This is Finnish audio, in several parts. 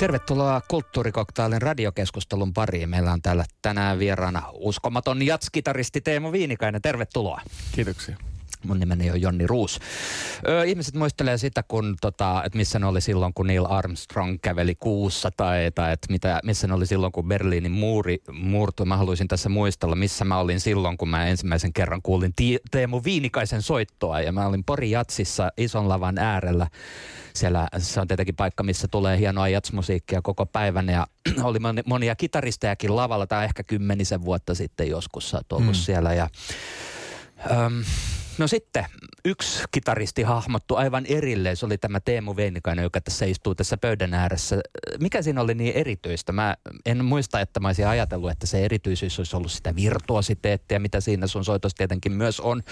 Tervetuloa Kulttuurikoktailin radiokeskustelun pariin. Meillä on täällä tänään vieraana uskomaton jatskitaristi Teemu Viinikainen. Tervetuloa. Kiitoksia. Mun nimeni on Jonni Ruus. Ö, ihmiset muistelee sitä, kun, tota, että missä ne oli silloin, kun Neil Armstrong käveli kuussa tai, tai että mitä, missä ne oli silloin, kun Berliinin muuri murtui. Mä haluaisin tässä muistella, missä mä olin silloin, kun mä ensimmäisen kerran kuulin Teemu Viinikaisen soittoa. Ja mä olin Pori Jatsissa ison lavan äärellä. Siellä se on tietenkin paikka, missä tulee hienoa jatsmusiikkia koko päivän. Ja oli monia kitaristejakin lavalla, tai ehkä kymmenisen vuotta sitten joskus sä oot ollut mm. siellä. Ja, öm, No sitten yksi kitaristi hahmottu aivan erilleen, se oli tämä Teemu Veinikainen, joka tässä istuu tässä pöydän ääressä. Mikä siinä oli niin erityistä? Mä en muista, että mä olisin ajatellut, että se erityisyys olisi ollut sitä virtuositeettia, mitä siinä sun soitos tietenkin myös on.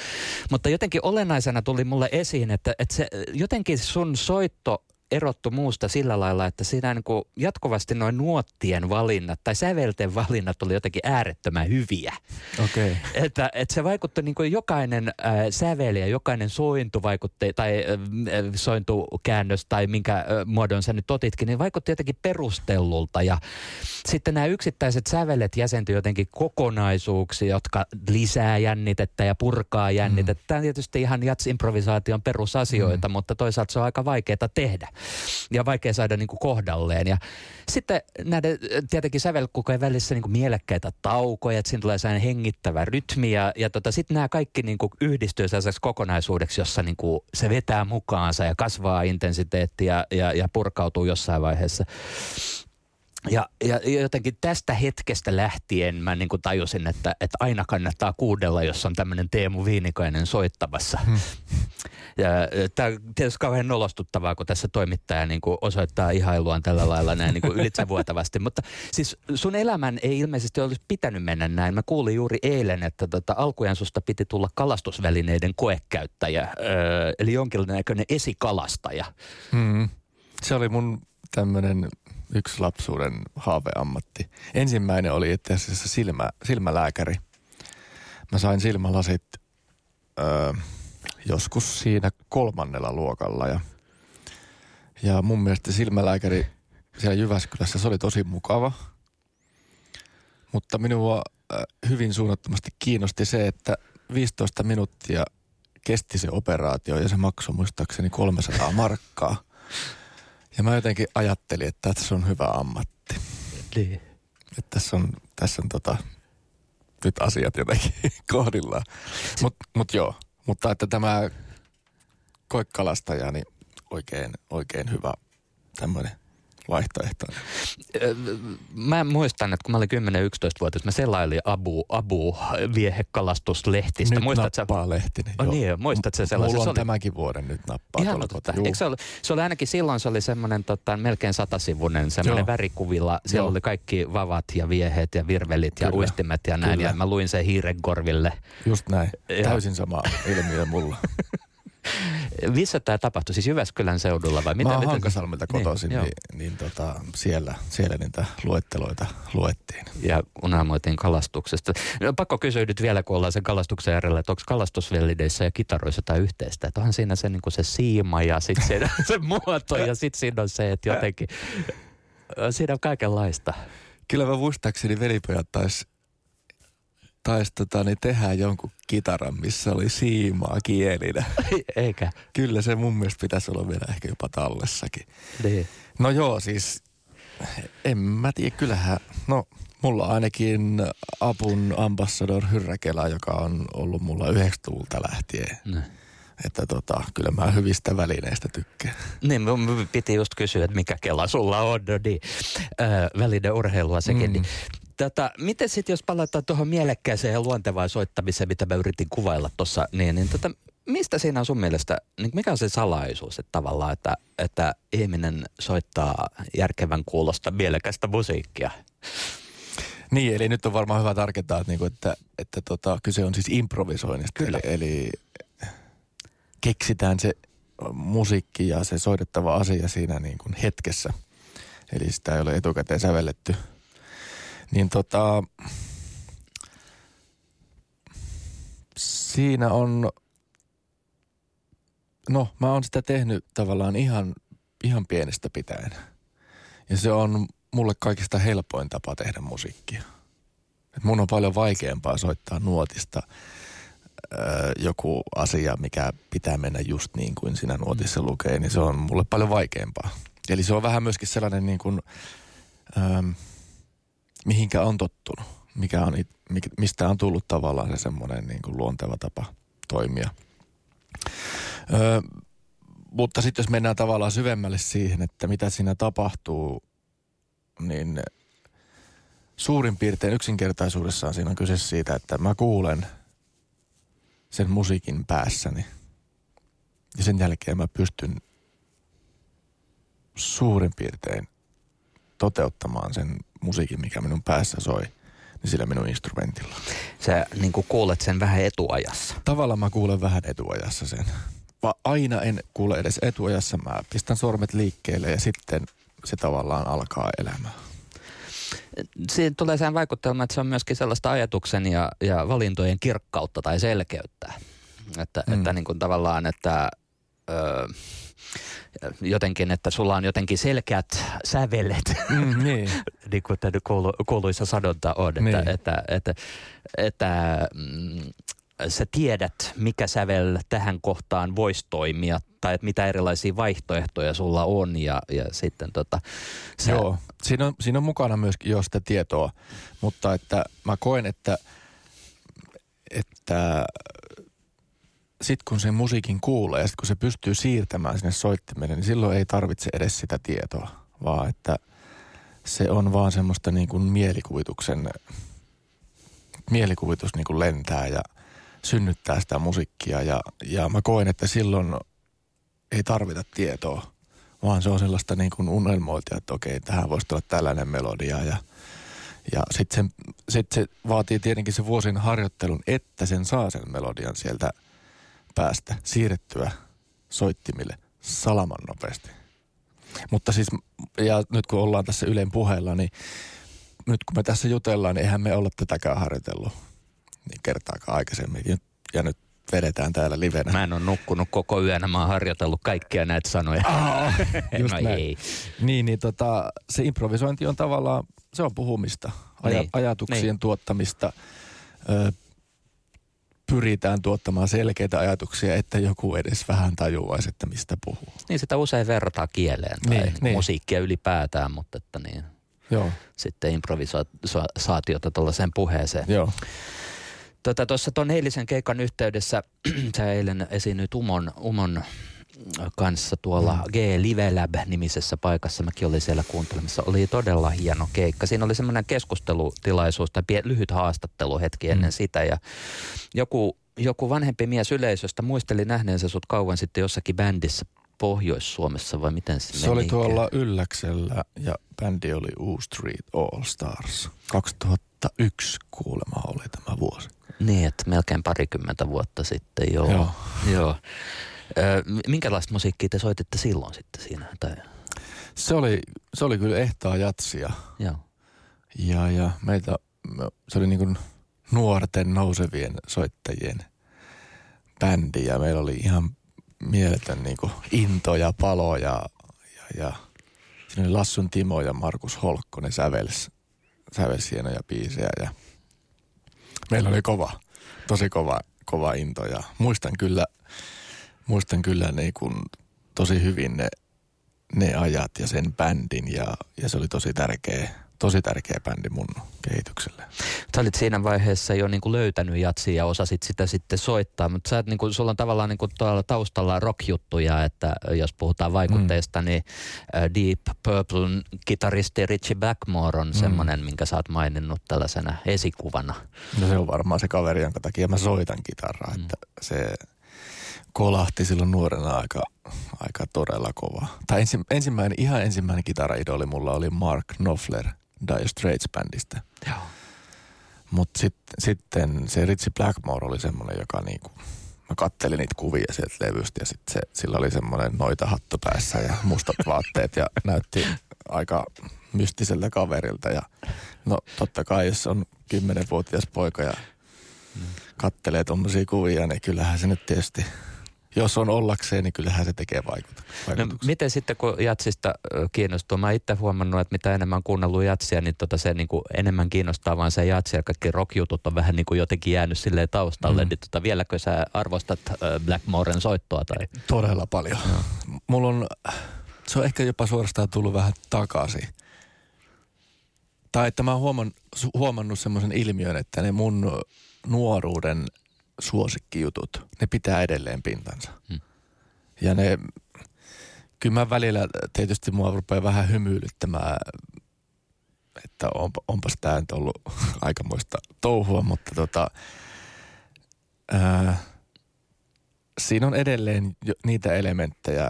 Mutta jotenkin olennaisena tuli mulle esiin, että, että se, jotenkin sun soitto erottu muusta sillä lailla, että siinä niin kuin jatkuvasti noin nuottien valinnat tai sävelten valinnat oli jotenkin äärettömän hyviä. Okay. Että, että se vaikutti niin kuin jokainen äh, sävel ja jokainen sointu vaikutti, tai äh, sointukäännös tai minkä äh, muodon sä nyt otitkin, niin vaikutti jotenkin perustellulta. Ja sitten nämä yksittäiset sävelet jäsentyi jotenkin kokonaisuuksiin, jotka lisää jännitettä ja purkaa jännitettä. Mm. Tämä on tietysti ihan jats-improvisaation perusasioita, mm. mutta toisaalta se on aika vaikeaa tehdä ja vaikea saada niin kuin kohdalleen. Ja sitten näiden tietenkin sävelkukojen välissä niin kuin mielekkäitä taukoja, että siinä tulee sellainen hengittävä rytmi ja, ja tota, sitten nämä kaikki niin kuin yhdistyy sellaiseksi kokonaisuudeksi, jossa niin kuin se vetää mukaansa ja kasvaa intensiteettiä ja, ja, ja purkautuu jossain vaiheessa. Ja, ja jotenkin tästä hetkestä lähtien mä niin kuin tajusin, että, että aina kannattaa kuudella, jos on tämmöinen Teemu Viinikainen soittamassa. Hmm. Ja tämä on tietysti kauhean nolostuttavaa, kun tässä toimittaja niin kuin osoittaa ihailuaan tällä lailla näin niin kuin ylitsevuotavasti. Mutta siis sun elämän ei ilmeisesti olisi pitänyt mennä näin. Mä kuulin juuri eilen, että tota, alkujen susta piti tulla kalastusvälineiden koekäyttäjä, öö, eli jonkinlainen esikalastaja. Hmm. Se oli mun tämmöinen yksi lapsuuden haaveammatti. Ensimmäinen oli itse asiassa silmä, silmälääkäri. Mä sain silmälasit öö, joskus siinä kolmannella luokalla ja, ja mun mielestä silmälääkäri siellä Jyväskylässä, se oli tosi mukava. Mutta minua hyvin suunnattomasti kiinnosti se, että 15 minuuttia kesti se operaatio ja se maksoi muistaakseni 300 markkaa. Ja mä jotenkin ajattelin, että tässä on hyvä ammatti. Niin. Että tässä on, tässä on tota, nyt asiat jotenkin kohdillaan. Mutta mut joo, mutta että tämä koekalastaja, niin oikein, oikein hyvä tämmöinen vaihtoehto. Mä muistan, että kun mä olin 10-11-vuotias, mä selailin Abu, Abu viehekalastuslehtistä. Nyt Muistat nappaa sä... lehtinen. Oh, niin, muistat se sellaisen? Mulla on se oli... tämänkin vuoden nyt nappaa. Ihan totta. Eikö se, oli, se oli ainakin silloin, se oli semmoinen tota, melkein satasivunen, semmoinen värikuvilla. Siellä Joo. oli kaikki vavat ja vieheet ja virvelit Kyllä. ja uistimet ja näin. Kyllä. Ja mä luin sen hiiren korville. Just näin. Ja... Täysin sama ilmiö mulla. Missä tämä tapahtui? Siis Jyväskylän seudulla vai mitä? Mä oon Hankasalmelta niin, kotoisin, niin, niin, niin tota, siellä, siellä niitä luetteloita luettiin. Ja unelmoitiin kalastuksesta. No, pakko kysyä nyt vielä, kun ollaan sen kalastuksen järjellä, että onko kalastusvellineissä ja kitaroissa tai yhteistä? Että onhan siinä se, niin se siima ja sitten se muoto ja sitten siinä on se, että jotenkin siinä on kaikenlaista. Kyllä mä muistaakseni velipojat taisi taisi tota, niin tehdä jonkun kitaran, missä oli siimaa kielinä. Eikä. Kyllä se mun mielestä pitäisi olla vielä ehkä jopa tallessakin. Niin. No joo, siis en mä tiedä, kyllähän, no mulla ainakin apun ambassador Hyrräkelä, joka on ollut mulla 90-luvulta lähtien. Ne. Että tota, kyllä mä hyvistä välineistä tykkään. Niin, mun piti just kysyä, että mikä kela sulla on, no niin, äh, välinen urheilua sekin. Mm. Niin Tätä, miten sitten jos palataan tuohon mielekkääseen ja luontevaan soittamiseen, mitä mä yritin kuvailla tuossa, niin, niin tätä, mistä siinä on sun mielestä, niin mikä on se salaisuus, että tavallaan, että, että ihminen soittaa järkevän kuulosta mielekästä musiikkia? Niin, eli nyt on varmaan hyvä tarkentaa, että, niinku, että, että tota, kyse on siis improvisoinnista. Kyllä. Eli, eli keksitään se musiikki ja se soitettava asia siinä niin kuin hetkessä. Eli sitä ei ole etukäteen sävelletty – niin tota, siinä on, no mä oon sitä tehnyt tavallaan ihan, ihan pienestä pitäen. Ja se on mulle kaikista helpoin tapa tehdä musiikkia. Et mun on paljon vaikeampaa soittaa nuotista öö, joku asia, mikä pitää mennä just niin kuin siinä nuotissa lukee, niin se on mulle paljon vaikeampaa. Eli se on vähän myöskin sellainen niin kuin, öö, mihinkä on tottunut, mikä on, mistä on tullut tavallaan se semmoinen niin kuin luonteva tapa toimia. Öö, mutta sitten jos mennään tavallaan syvemmälle siihen, että mitä siinä tapahtuu, niin suurin piirtein yksinkertaisuudessaan siinä on kyse siitä, että mä kuulen sen musiikin päässäni. Ja sen jälkeen mä pystyn suurin piirtein toteuttamaan sen musiikin, mikä minun päässä soi, niin sillä minun instrumentilla. Sä niin kuulet sen vähän etuajassa. Tavallaan mä kuulen vähän etuajassa sen. Va aina en kuule edes etuajassa. Mä pistän sormet liikkeelle ja sitten se tavallaan alkaa elämään. Siinä tulee sen vaikutelma, että se on myöskin sellaista ajatuksen ja, ja valintojen kirkkautta tai selkeyttä. Että, mm. että niin kuin tavallaan, että... Öö, jotenkin, että sulla on jotenkin selkeät sävelet, mm, niin. niin kuin tämä kuulu, kuuluisa sanonta on, että, niin. että, että, että, että mm, sä tiedät, mikä sävel tähän kohtaan voisi toimia tai että mitä erilaisia vaihtoehtoja sulla on ja, ja sitten tota... Sä... Joo, siinä on, siinä on mukana myöskin jo sitä tietoa, mutta että mä koen, että, että sitten kun sen musiikin kuulee sitten kun se pystyy siirtämään sinne soittimelle, niin silloin ei tarvitse edes sitä tietoa, vaan että se on vaan semmoista niin kuin mielikuvituksen, mielikuvitus niin kuin lentää ja synnyttää sitä musiikkia. Ja, ja mä koen, että silloin ei tarvita tietoa, vaan se on sellaista niin kuin unelmoiltia, että okei, tähän voisi tulla tällainen melodia. Ja, ja sitten sit se vaatii tietenkin se vuosien harjoittelun, että sen saa sen melodian sieltä – päästä siirrettyä soittimille salaman nopeasti. Mutta siis, ja nyt kun ollaan tässä Ylen puheella, niin nyt kun me tässä jutellaan, niin eihän me olla tätäkään harjoitellut niin kertaakaan aikaisemmin. Ja nyt vedetään täällä livenä. Mä en ole nukkunut koko yön, mä oon harjoitellut kaikkia näitä sanoja. Oh, just no näin. ei. Niin, niin tota, se improvisointi on tavallaan, se on puhumista, aja, niin. ajatuksien niin. tuottamista, ö, pyritään tuottamaan selkeitä ajatuksia, että joku edes vähän tajuaisi, että mistä puhuu. Niin sitä usein vertaa kieleen tai niin, niin. musiikkia ylipäätään, mutta että niin. Joo. Sitten improvisaatiota tuollaiseen puheeseen. Joo. Tuossa tota, tuon eilisen keikan yhteydessä, sä eilen esiinnyit Umon, Umon kanssa tuolla mm. G Live Lab-nimisessä paikassa. Mäkin olin siellä kuuntelemassa. Oli todella hieno keikka. Siinä oli semmoinen keskustelutilaisuus tai lyhyt haastattelu hetki ennen mm. sitä. Ja joku, joku vanhempi mies yleisöstä muisteli nähneensä sut kauan sitten jossakin bändissä Pohjois-Suomessa vai miten se Se oli tuolla Ylläksellä ja bändi oli U Street All Stars. 2001 kuulema oli tämä vuosi. Niin, että melkein parikymmentä vuotta sitten, joo. Joo. joo. Minkälaista musiikkia te soititte silloin sitten siinä? Tai? Se, oli, se oli kyllä ehtaa jatsia. Joo. Ja, ja meitä, se oli niin kuin nuorten nousevien soittajien bändi ja meillä oli ihan mieletön niin kuin into ja palo ja, ja, ja siinä oli Lassun Timo ja Markus Holkkonen sävels, sävels hienoja biisejä ja meillä oli kova, tosi kova, kova into ja muistan kyllä – muistan kyllä niin kuin tosi hyvin ne, ne ajat ja sen bändin ja, ja se oli tosi tärkeä, tosi tärkeä bändi mun kehitykselle. Sä olit siinä vaiheessa jo niin kuin löytänyt jatsia ja osasit sitä sitten soittaa, mutta sä et, niin kuin, sulla on tavallaan niin kuin taustalla rock-juttuja, että jos puhutaan vaikutteista, mm. niin Deep Purple kitaristi Richie Blackmore on mm. semmoinen, minkä sä oot maininnut tällaisena esikuvana. No se on varmaan se kaveri, jonka takia mä soitan kitaraa, mm. että se kolahti silloin nuorena aika, aika todella kova. Tai ensi, ensimmäinen, ihan ensimmäinen kitaraidoli mulla oli Mark Knopfler Dire Straits-bändistä. Joo. Mutta sit, sitten se Ritchie Blackmore oli semmoinen, joka niinku, mä kattelin niitä kuvia sieltä levystä ja sit se, sillä oli semmoinen noita hattu päässä ja mustat vaatteet ja näytti aika mystiseltä kaverilta. Ja no totta kai, jos on kymmenenvuotias poika ja kattelee tuommoisia kuvia, niin kyllähän se nyt tietysti – jos on ollakseen, niin kyllähän se tekee vaikutuksia. No, miten sitten kun jatsista kiinnostuu? Mä itse huomannut, että mitä enemmän kuunnellut jatsia, niin tota se niin kuin enemmän kiinnostaa vaan se jatsi ja kaikki rockjutut on vähän niin kuin jotenkin jäänyt silleen taustalle. Mm. Niin tota, vieläkö sä arvostat Blackmoren soittoa? Tai? Todella paljon. No. Mulla on, se on ehkä jopa suorastaan tullut vähän takaisin. Tai että mä oon huomannut, huomannut semmoisen ilmiön, että ne mun nuoruuden suosikkijutut, ne pitää edelleen pintansa. Hmm. Ja ne, kyllä mä välillä tietysti mua rupeaa vähän hymyilyttämään, että onpa, onpas tämä nyt ollut aikamoista touhua, mutta tota, ää, siinä on edelleen niitä elementtejä,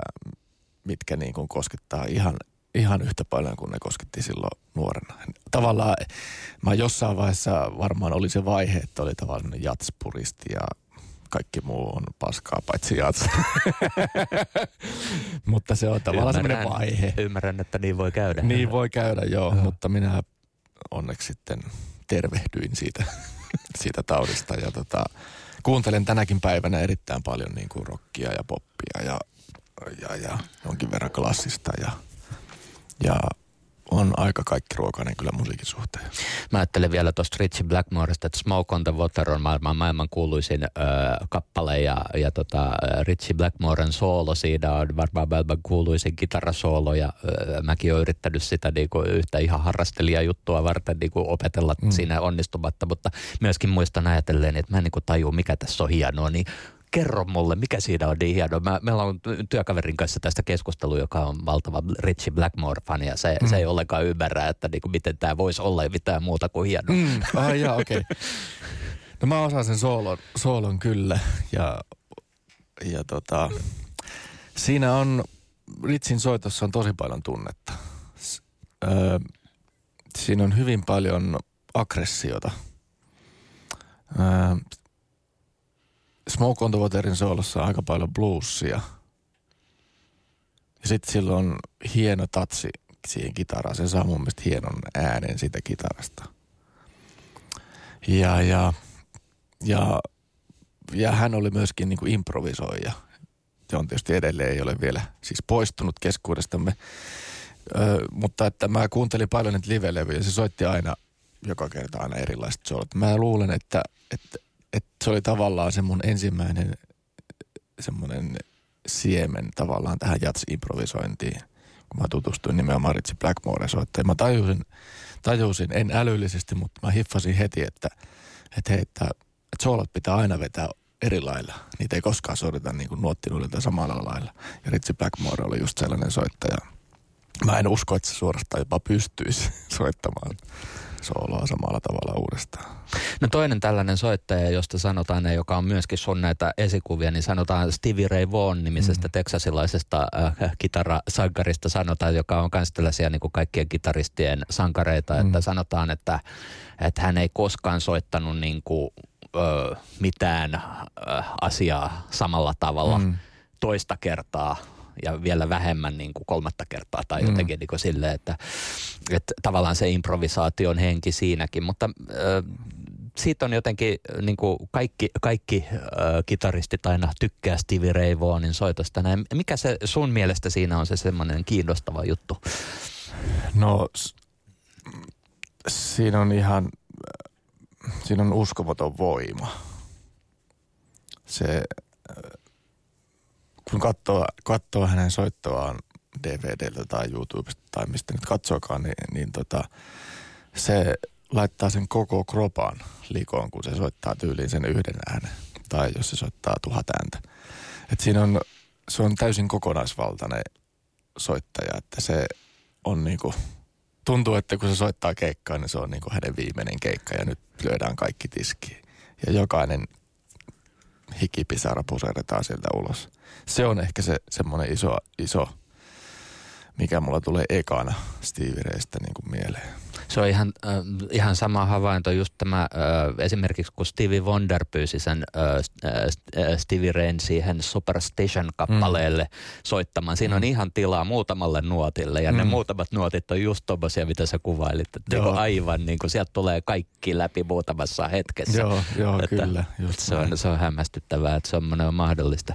mitkä niin kuin koskettaa ihan, ihan yhtä paljon kuin ne kosketti silloin nuorena. Tavallaan mä jossain vaiheessa varmaan oli se vaihe, että oli tavallaan jatspuristi ja kaikki muu on paskaa paitsi jats. mutta se on tavallaan semmoinen vaihe. Ymmärrän, että niin voi käydä. Niin voi käydä, joo, joo. mutta minä onneksi sitten tervehdyin siitä, siitä taudista ja tota, kuuntelen tänäkin päivänä erittäin paljon niin kuin rockia ja poppia ja, ja, ja jonkin verran klassista ja, ja on aika kaikki ruokainen kyllä musiikin suhteen. Mä ajattelen vielä tuosta Richie Blackmoresta, että Smoke on the Water on maailman, maailman kuuluisin ö, kappale ja, ja tota, Richie Blackmoren soolo siinä on varmaan maailman kuuluisin kitarasoolo ja ö, mäkin olen yrittänyt sitä niinku yhtä ihan harrastelijajuttua varten niinku opetella mm. siinä onnistumatta, mutta myöskin muistan ajatellen, että mä en niinku taju mikä tässä on hienoa, niin kerro mulle, mikä siinä on niin hienoa. Mä, meillä on työkaverin kanssa tästä keskustelua, joka on valtava Richie Blackmore-fani ja se, mm. se ei ollenkaan ymmärrä, että niinku, miten tämä voisi olla ja mitään muuta kuin hienoa. Mm. Ah, jaa, okei. Okay. No mä osaan sen soolon, soolon kyllä ja, ja tota, siinä on, Ritsin soitossa on tosi paljon tunnetta. S- öö, siinä on hyvin paljon aggressiota. Öö, Smoke on the Waterin soolossa aika paljon bluesia. Ja sitten sillä on hieno tatsi siihen kitaraan. Se saa mun mielestä hienon äänen siitä kitarasta. Ja, ja, ja, ja hän oli myöskin niin kuin improvisoija. Se on tietysti edelleen ei ole vielä siis poistunut keskuudestamme. Ö, mutta että mä kuuntelin paljon niitä live-levyjä. Se soitti aina joka kerta aina erilaiset soolot. Mä luulen, että, että että se oli tavallaan se mun ensimmäinen semmoinen siemen tavallaan tähän jats-improvisointiin, kun mä tutustuin nimenomaan Ritsi Blackmore soittajaan. Mä tajusin, tajusin, en älyllisesti, mutta mä hiffasin heti, että, että hei, että, että soolot pitää aina vetää eri lailla. Niitä ei koskaan soiteta niin kuin nuottinuudilta samalla lailla. Ja Ritsi Blackmore oli just sellainen soittaja. Mä en usko, että se suorastaan jopa pystyisi soittamaan sooloa samalla tavalla uudestaan. No toinen tällainen soittaja, josta sanotaan, ja joka on myöskin sun näitä esikuvia, niin sanotaan Stevie Ray Vaughan nimisestä mm. teksasilaisesta äh, kitarasankarista sanotaan, joka on myös tällaisia niin kuin kaikkien kitaristien sankareita, mm. että sanotaan, että, että hän ei koskaan soittanut niin kuin, ö, mitään ö, asiaa samalla tavalla mm. toista kertaa ja vielä vähemmän niin kuin kolmatta kertaa tai mm. jotenkin niin kuin silleen, että, että tavallaan se improvisaation henki siinäkin, mutta äh, siitä on jotenkin niin kuin kaikki, kaikki äh, kitaristit aina tykkää Stevie Ray Vaughanin soitosta. Näin. Mikä se sun mielestä siinä on se semmoinen kiinnostava juttu? No siinä on ihan, siinä on uskomaton voima. Se kun katsoo, katsoo hänen soittoaan DVDltä tai YouTubesta tai mistä nyt katsoakaan, niin, niin tota, se laittaa sen koko kropan likoon, kun se soittaa tyyliin sen yhden äänen. Tai jos se soittaa tuhat ääntä. Et siinä on, se on täysin kokonaisvaltainen soittaja, että se on niinku, tuntuu, että kun se soittaa keikkaa, niin se on niinku hänen viimeinen keikka ja nyt lyödään kaikki tiskiin. Ja jokainen hikipisara puserretaan sieltä ulos. Se on ehkä se semmoinen iso, iso, mikä mulla tulee ekana Stevie Raystä niin kuin mieleen. Se on ihan, äh, ihan sama havainto, just tämä äh, esimerkiksi kun Stevie Wonder pyysi sen äh, äh, Stevie Rain siihen Superstation-kappaleelle mm. soittamaan. Siinä on mm. ihan tilaa muutamalle nuotille ja mm. ne muutamat nuotit on just tommosia, mitä sä kuvailit. Että niin aivan niin kuin sieltä tulee kaikki läpi muutamassa hetkessä. Joo, joo että kyllä. Just se, on, se on hämmästyttävää, että semmoinen on mahdollista.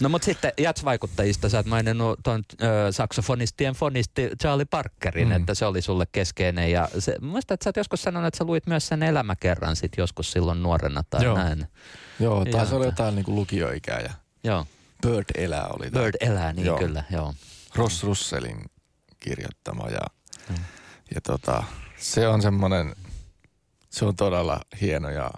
No mutta sitten jatsvaikuttajista sä oot maininnut tuon äh, saksofonistien fonisti Charlie Parkerin, mm. että se oli sulle keskeinen. Ja se, muistan, että sä oot joskus sanonut, että sä luit myös sen elämäkerran sit joskus silloin nuorena tai Joo. näin. Joo, taisi olla jotain niin kuin lukioikää ja Joo. Bird elää oli. tämä. Bird elää, niin Joo. kyllä, joo. Ross Russellin kirjoittama ja, ja tota, se on semmoinen, se on todella hieno ja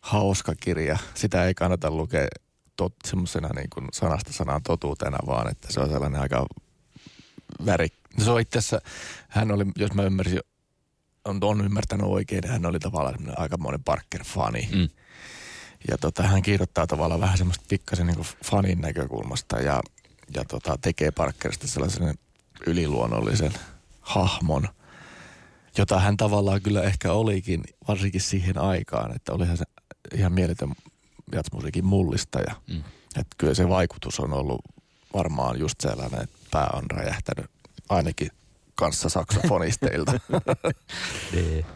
hauska kirja. Sitä ei kannata lukea tot, semmoisena niin kuin sanasta sanaan totuutena, vaan että se on sellainen aika väri. Se on itse asiassa, hän oli, jos mä ymmärsin, on, on ymmärtänyt oikein, hän oli tavallaan aikamoinen Parker-fani. Mm. Ja tota, hän kirjoittaa tavallaan vähän semmoista pikkasen niin fanin näkökulmasta ja, ja tota, tekee Parkerista sellaisen yliluonnollisen hahmon, jota hän tavallaan kyllä ehkä olikin, varsinkin siihen aikaan, että olihan se ihan mieletön jatsmusiikin mullistaja. Mm. Että kyllä se vaikutus on ollut varmaan just sellainen, että pää on räjähtänyt ainakin kanssa saksofonisteilta. Niin.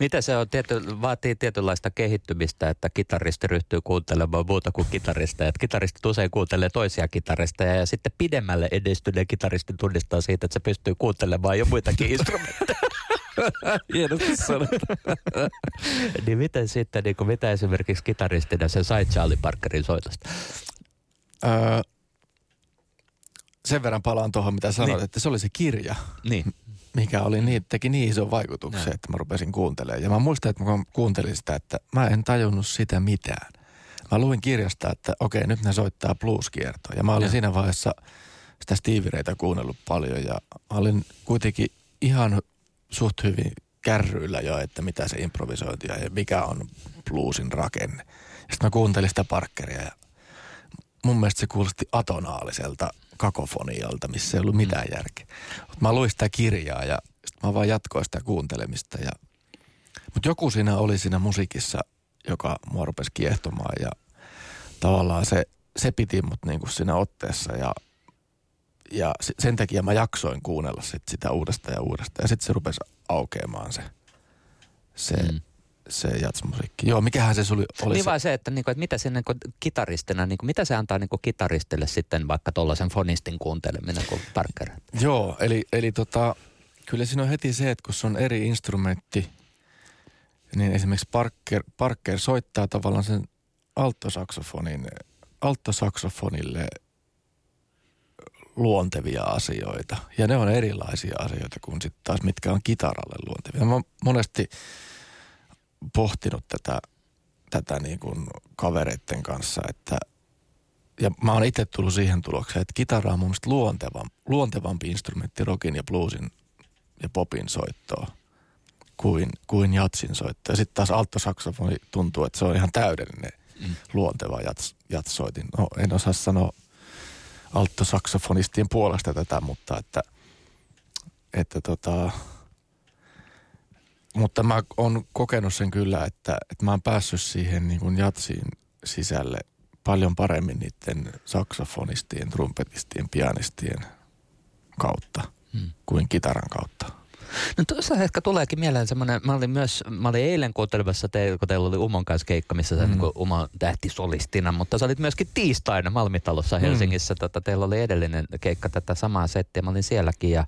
Mitä se on? Tiety, vaatii tietynlaista kehittymistä, että kitaristi ryhtyy kuuntelemaan muuta kuin kitarista. Että kitaristit usein kuuntelee toisia kitaristeja ja sitten pidemmälle edistyneen kitaristi tunnistaa siitä, että se pystyy kuuntelemaan jo muitakin instrumentteja. Hienosti sanottu. niin miten sitten, niin kuin, mitä esimerkiksi kitaristina se sai Charlie Parkerin soitosta? Öö, sen verran palaan tuohon, mitä sanoit, Niin. että se oli se kirja, Niin. mikä oli niin, teki niin ison vaikutuksen, Joo. että mä rupesin kuuntelemaan. Ja mä muistan, että kun mä kuuntelin sitä, että mä en tajunnut sitä mitään. Mä luin kirjasta, että okei, nyt ne soittaa blueskiertoa. Ja mä olin Joo. siinä vaiheessa sitä Stevie Raytä kuunnellut paljon ja mä olin kuitenkin ihan suht hyvin kärryillä jo, että mitä se improvisointi ja mikä on bluesin rakenne. Ja sitten mä kuuntelin sitä Parkeria ja mun mielestä se kuulosti atonaaliselta kakofonialta, missä ei ollut mitään järkeä. Mut mä luin sitä kirjaa ja sitten mä vaan jatkoin sitä kuuntelemista. Ja... Mutta joku siinä oli siinä musiikissa, joka mua rupesi kiehtomaan ja tavallaan se, se piti mut niinku siinä otteessa ja, ja se- sen takia mä jaksoin kuunnella sit sitä uudestaan ja uudestaan. Ja sitten se rupesi aukeamaan se, se, Mm. Se jatsmusiikki. Joo, mikähän se suli, oli Niin se? vaan se, että, niinku, että mitä se niinku, kitaristina, niinku, mitä se antaa niinku, kitaristille sitten vaikka tuollaisen fonistin kuunteleminen kuin Parker? Joo, eli, eli tota, kyllä siinä on heti se, että kun se on eri instrumentti, niin esimerkiksi Parker, Parker soittaa tavallaan sen alttosaksofonin, alttosaksofonille luontevia asioita. Ja ne on erilaisia asioita kuin sitten taas mitkä on kitaralle luontevia. Mä monesti pohtinut tätä, tätä niin kuin kavereiden kanssa, että ja mä oon itse tullut siihen tulokseen, että kitara on mun mielestä luontevam, luontevampi instrumentti rockin ja bluesin ja popin soittoa kuin, kuin jatsin soitto. Ja sitten taas alttosaksofoni tuntuu, että se on ihan täydellinen Mm. luonteva jats, jatssoitin. No en osaa sanoa alttosaksofonistien puolesta tätä, mutta että, että tota, mutta mä oon kokenut sen kyllä, että, että mä oon päässyt siihen niin kuin jatsiin sisälle paljon paremmin niiden saksofonistien, trumpetistien, pianistien kautta Hmm. kuin kitaran kautta. No tuossa ehkä tuleekin mieleen semmoinen, mä olin myös, mä olin eilen kuuntelemassa teillä, kun teillä oli Umon kanssa keikka, missä sä Mm. niin Umo tähtisolistina, mutta sä olit myöskin tiistaina Malmitalossa Helsingissä. Mm. Tota, teillä oli edellinen keikka tätä samaa settiä, mä olin sielläkin ja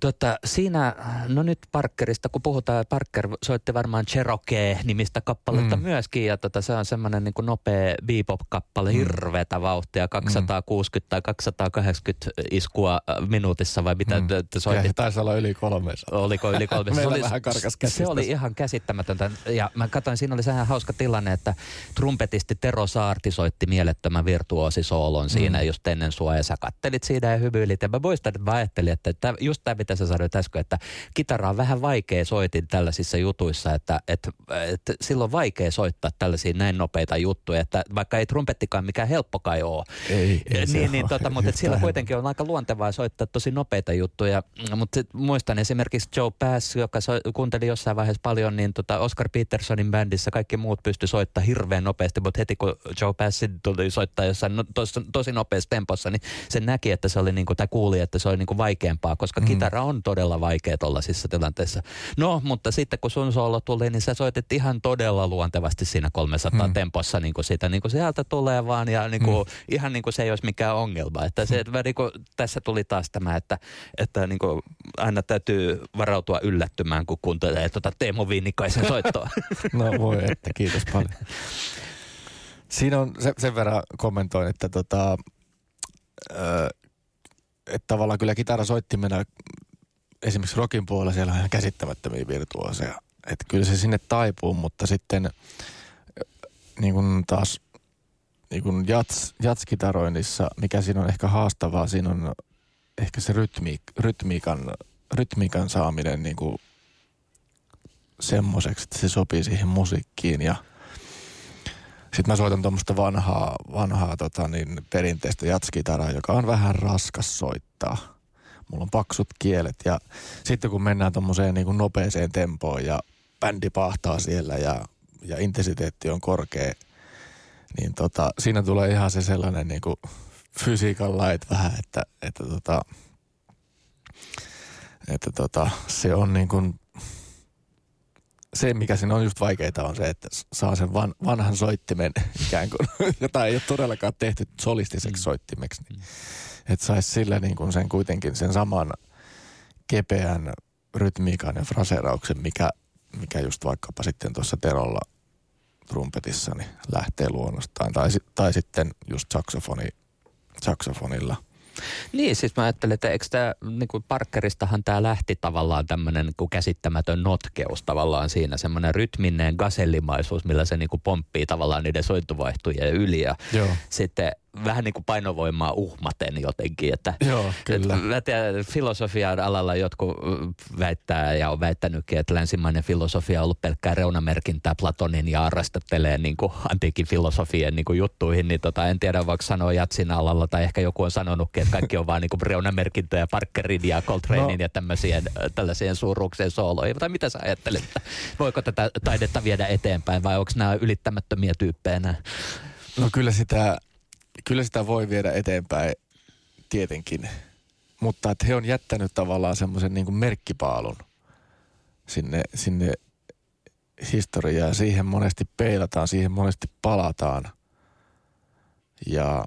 Tota, siinä, no nyt Parkerista, kun puhutaan, Parker soitti varmaan Cherokee-nimistä kappaletta Mm. mm. myöskin, ja tota, se on semmoinen niin nopea bebop-kappale, Mm. mm. hirveätä vauhtia, 260 tai 280 iskua äh, minuutissa, vai mitä Mm. mm. te soitit? Ja taisi olla yli 300. Oliko yli kolme? Meillä vähän karkas se oli ihan käsittämätöntä. Ja mä katsoin, siinä oli sehän hauska tilanne, että trumpetisti Tero Saarti soitti mielettömän virtuosisoolon siinä Mm. just ennen sua ja sä kattelit siinä ja hymyilit. Ja mä muistan, että mä ajattelin, että just tämä, mitä mitä sä sanoit äsken, että kitara on vähän vaikea soitin tällaisissa jutuissa, että, että, että silloin on vaikea soittaa tällaisia näin nopeita juttuja, että vaikka ei trumpettikaan mikään helppo kai ole. Ei, ei niin, niin, tota, mutta sillä kuitenkin on aika luontevaa soittaa tosi nopeita juttuja, mutta muistan esimerkiksi Joe Pass, joka so, kuunteli jossain vaiheessa paljon, niin tota Oscar Petersonin bändissä kaikki muut pysty soittamaan hirveän nopeasti, mutta heti kun Joe Pass tuli soittaa jossain no, tos, tosi nopeassa tempossa, niin se näki, että se oli niin kuin, tai kuuli, että se oli niin kuin vaikeampaa, koska mm. kitara on todella vaikea tuollaisissa tilanteissa. No, mutta sitten kun sun soolo tuli, niin sä soitit ihan todella luontevasti siinä 300 mm. tempossa niin kuin sitä, niin kuin sieltä tulee vaan ja niin kuin, mm. ihan niin kuin se ei olisi mikään ongelma. Että se, mm. niin kuin, tässä tuli taas tämä, että, että niin kuin, aina täytyy varautua yllättymään, kun kuuntelee tuota Teemu Viinikaisen soittoa. no voi, että kiitos paljon. Siinä on se, sen verran kommentoin, että tota, että tavallaan kyllä kitarasoittimena esimerkiksi rockin puolella siellä on ihan käsittämättömiä virtuoseja. Että kyllä se sinne taipuu, mutta sitten niin kuin taas niin kuin jats, jatskitaroinnissa, mikä siinä on ehkä haastavaa, siinä on ehkä se rytmi, rytmiikan, rytmiikan saaminen niin kuin semmoiseksi, että se sopii siihen musiikkiin ja sitten mä soitan tuommoista vanhaa, vanhaa tota niin, perinteistä jatskitaraa, joka on vähän raskas soittaa. Mulla on paksut kielet ja sitten kun mennään tuommoiseen niin nopeeseen tempoon ja bändi pahtaa siellä ja, ja intensiteetti on korkea, niin tota, siinä tulee ihan se sellainen niin kuin fysiikan lait vähän, että, että, tota, että tota, se on niin kuin, se, mikä siinä on just vaikeita, on se, että saa sen van, vanhan soittimen ikään kuin, jota ei ole todellakaan tehty solistiseksi mm. soittimeksi, niin, että saisi sillä niin kuin sen kuitenkin sen saman kepeän rytmiikan ja fraserauksen, mikä, mikä just vaikkapa sitten tuossa Terolla trumpetissa niin lähtee luonnostaan. Tai, tai sitten just saksofoni, saksofonilla – niin, siis mä ajattelin, että eikö tämä, niin kuin Parkeristahan tämä lähti tavallaan tämmöinen niin käsittämätön notkeus tavallaan siinä, semmoinen rytminen gasellimaisuus, millä se niin kuin pomppii tavallaan niiden sointuvaihtujen yli ja Joo. sitten vähän niin kuin painovoimaa uhmaten jotenkin. Että, Joo, kyllä. Että, mä tiedän, filosofian alalla jotkut väittää ja on väittänytkin, että länsimainen filosofia on ollut pelkkää reunamerkintää Platonin ja arrastattelee niin kuin antiikin filosofien niin kuin juttuihin. Niin tota, en tiedä, vaikka sanoa jatsin alalla tai ehkä joku on sanonutkin, että kaikki on vaan niin kuin reunamerkintöjä Parkerin ja Coltranein no. ja tämmöisien, tällaisien suuruuksien sooloihin. Tai mitä sä ajattelet? Voiko tätä taidetta viedä eteenpäin vai onko nämä ylittämättömiä tyyppejä nämä? No kyllä sitä kyllä sitä voi viedä eteenpäin tietenkin, mutta että he on jättänyt tavallaan semmoisen niin merkkipaalun sinne, sinne historiaan siihen monesti peilataan, siihen monesti palataan. Ja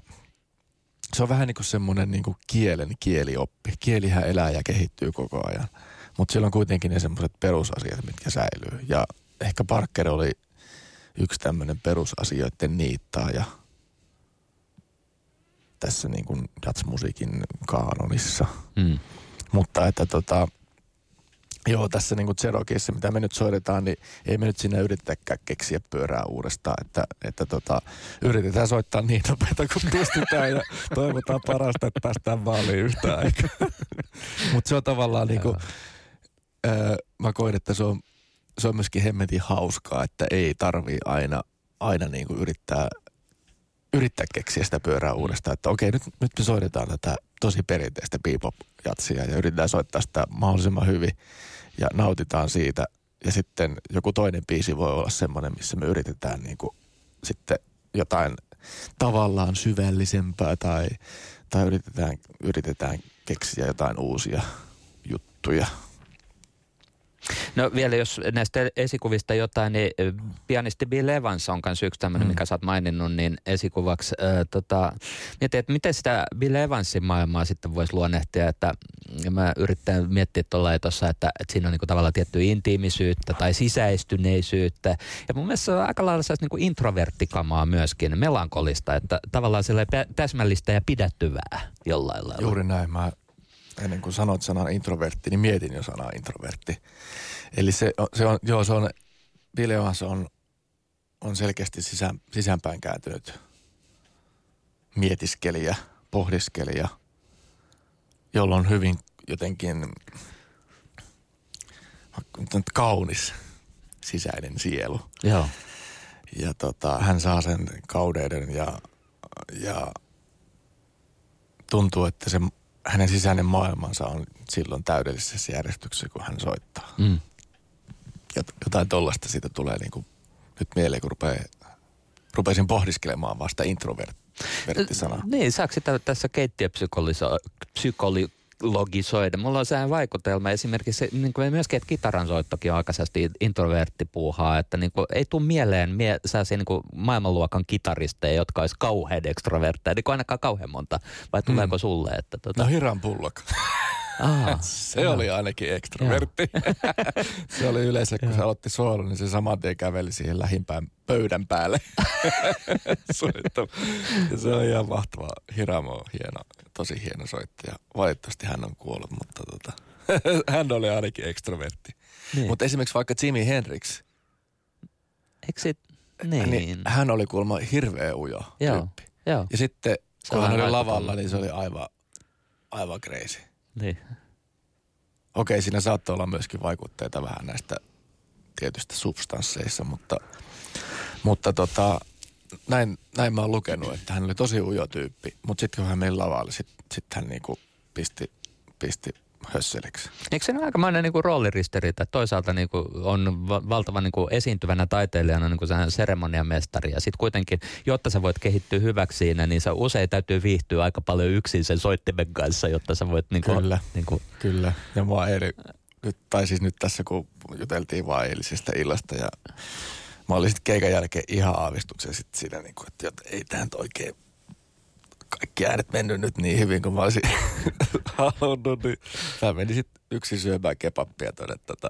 se on vähän niin kuin semmoinen niin kuin kielen kielioppi. Kielihän elää ja kehittyy koko ajan, mutta siellä on kuitenkin ne semmoiset perusasiat, mitkä säilyy. Ja ehkä Parker oli yksi tämmöinen perusasioiden niittaaja – tässä niin kuin jatsmusiikin kaanonissa. Mm. Mutta että tota, joo, tässä niin kuin Cherokissa, mitä me nyt soitetaan, niin ei me nyt sinne yritetäkään keksiä pyörää uudestaan. Että, että tota, yritetään soittaa niin nopeita kuin pystytään ja toivotaan parasta, että päästään maaliin yhtä aikaa. Mutta se on tavallaan niin kuin, öö, mä koin, että se on, se on myöskin hemmetin hauskaa, että ei tarvii aina, aina niin kuin yrittää yrittää keksiä sitä pyörää uudestaan, että okei, nyt, nyt me soitetaan tätä tosi perinteistä bebop-jatsia ja yritetään soittaa sitä mahdollisimman hyvin ja nautitaan siitä. Ja sitten joku toinen biisi voi olla semmoinen, missä me yritetään niin kuin sitten jotain tavallaan syvällisempää tai, tai yritetään, yritetään keksiä jotain uusia juttuja – No vielä jos näistä esikuvista jotain, niin pianisti Bill Evans on myös yksi tämmöinen, mm. mikä sä oot maininnut, niin esikuvaksi. Äh, tota, mietin, että miten sitä Bill Evansin maailmaa sitten voisi luonnehtia, että mä yritän miettiä tuolla tuossa, että, että siinä on niinku tavallaan tiettyä intiimisyyttä tai sisäistyneisyyttä. Ja mun mielestä se on aika lailla niin kuin introverttikamaa myöskin, melankolista, että tavallaan täsmällistä ja pidättyvää jollain lailla. Juuri näin. Mä ennen kuin sanoit sanan introvertti, niin mietin jo sanaa introvertti. Eli se, se on, joo, se on, Ville on, on selkeästi sisään, sisäänpäin kääntynyt mietiskelijä, pohdiskelija, jolla on hyvin, jotenkin kaunis sisäinen sielu. Joo. Ja tota, hän saa sen kaudeuden ja, ja tuntuu, että se hänen sisäinen maailmansa on silloin täydellisessä järjestyksessä, kun hän soittaa. Mm. Jotain tollasta siitä tulee niin kuin nyt mieleen, kun rupeaa, rupeaisin pohdiskelemaan vasta introvertti-sana. Niin, saako sitä tässä keittiöpsykologi logisoida. Mulla on sehän vaikutelma esimerkiksi, niin kuin myöskin, että kitaran soittokin on aikaisesti introverttipuuhaa, että niin kuin, ei tule mieleen mie, sellaisia niin kuin maailmanluokan kitaristeja, jotka olisi kauhean ekstrovertteja, niin kuin ainakaan kauhean monta, vai tuleeko mm. sulle? Että, tuota... No Hiran Pullok. Aa, se no. oli ainakin ekstrovertti. se oli yleensä, kun se aloitti soolon, niin se saman tien käveli siihen lähimpään pöydän päälle. se on ihan mahtava. Hiramo on hieno, tosi hieno soittaja. Valitettavasti hän on kuollut, mutta tota, hän oli ainakin ekstrovertti. Niin. Mutta esimerkiksi vaikka Jimi Hendrix. Eikö? Niin. niin. Hän oli kuulemma hirveä ujo Joo. tyyppi. Joo. Ja sitten se kun hän oli lavalla, niin se oli aivan, aivan crazy. Niin. Okei, siinä saattoi olla myöskin vaikutteita vähän näistä tietystä substansseissa, mutta, mutta tota, näin, näin mä oon lukenut, että hän oli tosi ujo tyyppi, mutta sitten kun hän meni lavalle, sitten sit hän niinku pisti, pisti hösseliksi. Eikö se ole aikamoinen niin rooliristiriita? Toisaalta niin kuin on va- valtavan niin kuin esiintyvänä taiteilijana niin kuin seremoniamestari ja sitten kuitenkin, jotta sä voit kehittyä hyväksi siinä, niin sä usein täytyy viihtyä aika paljon yksin sen soittimen kanssa, jotta sä voit niin kuin, Kyllä, niin kuin... kyllä. Ja mua eilen, nyt, tai siis nyt tässä kun juteltiin vaan eilisestä illasta ja mä olin sitten keikan jälkeen ihan aavistuksen sitten siinä, niin kuin, että, että ei tähän oikein kaikki äänet mennyt nyt niin hyvin kuin mä olisin halunnut, niin mä menin sitten yksin syömään kebappia tuonne tota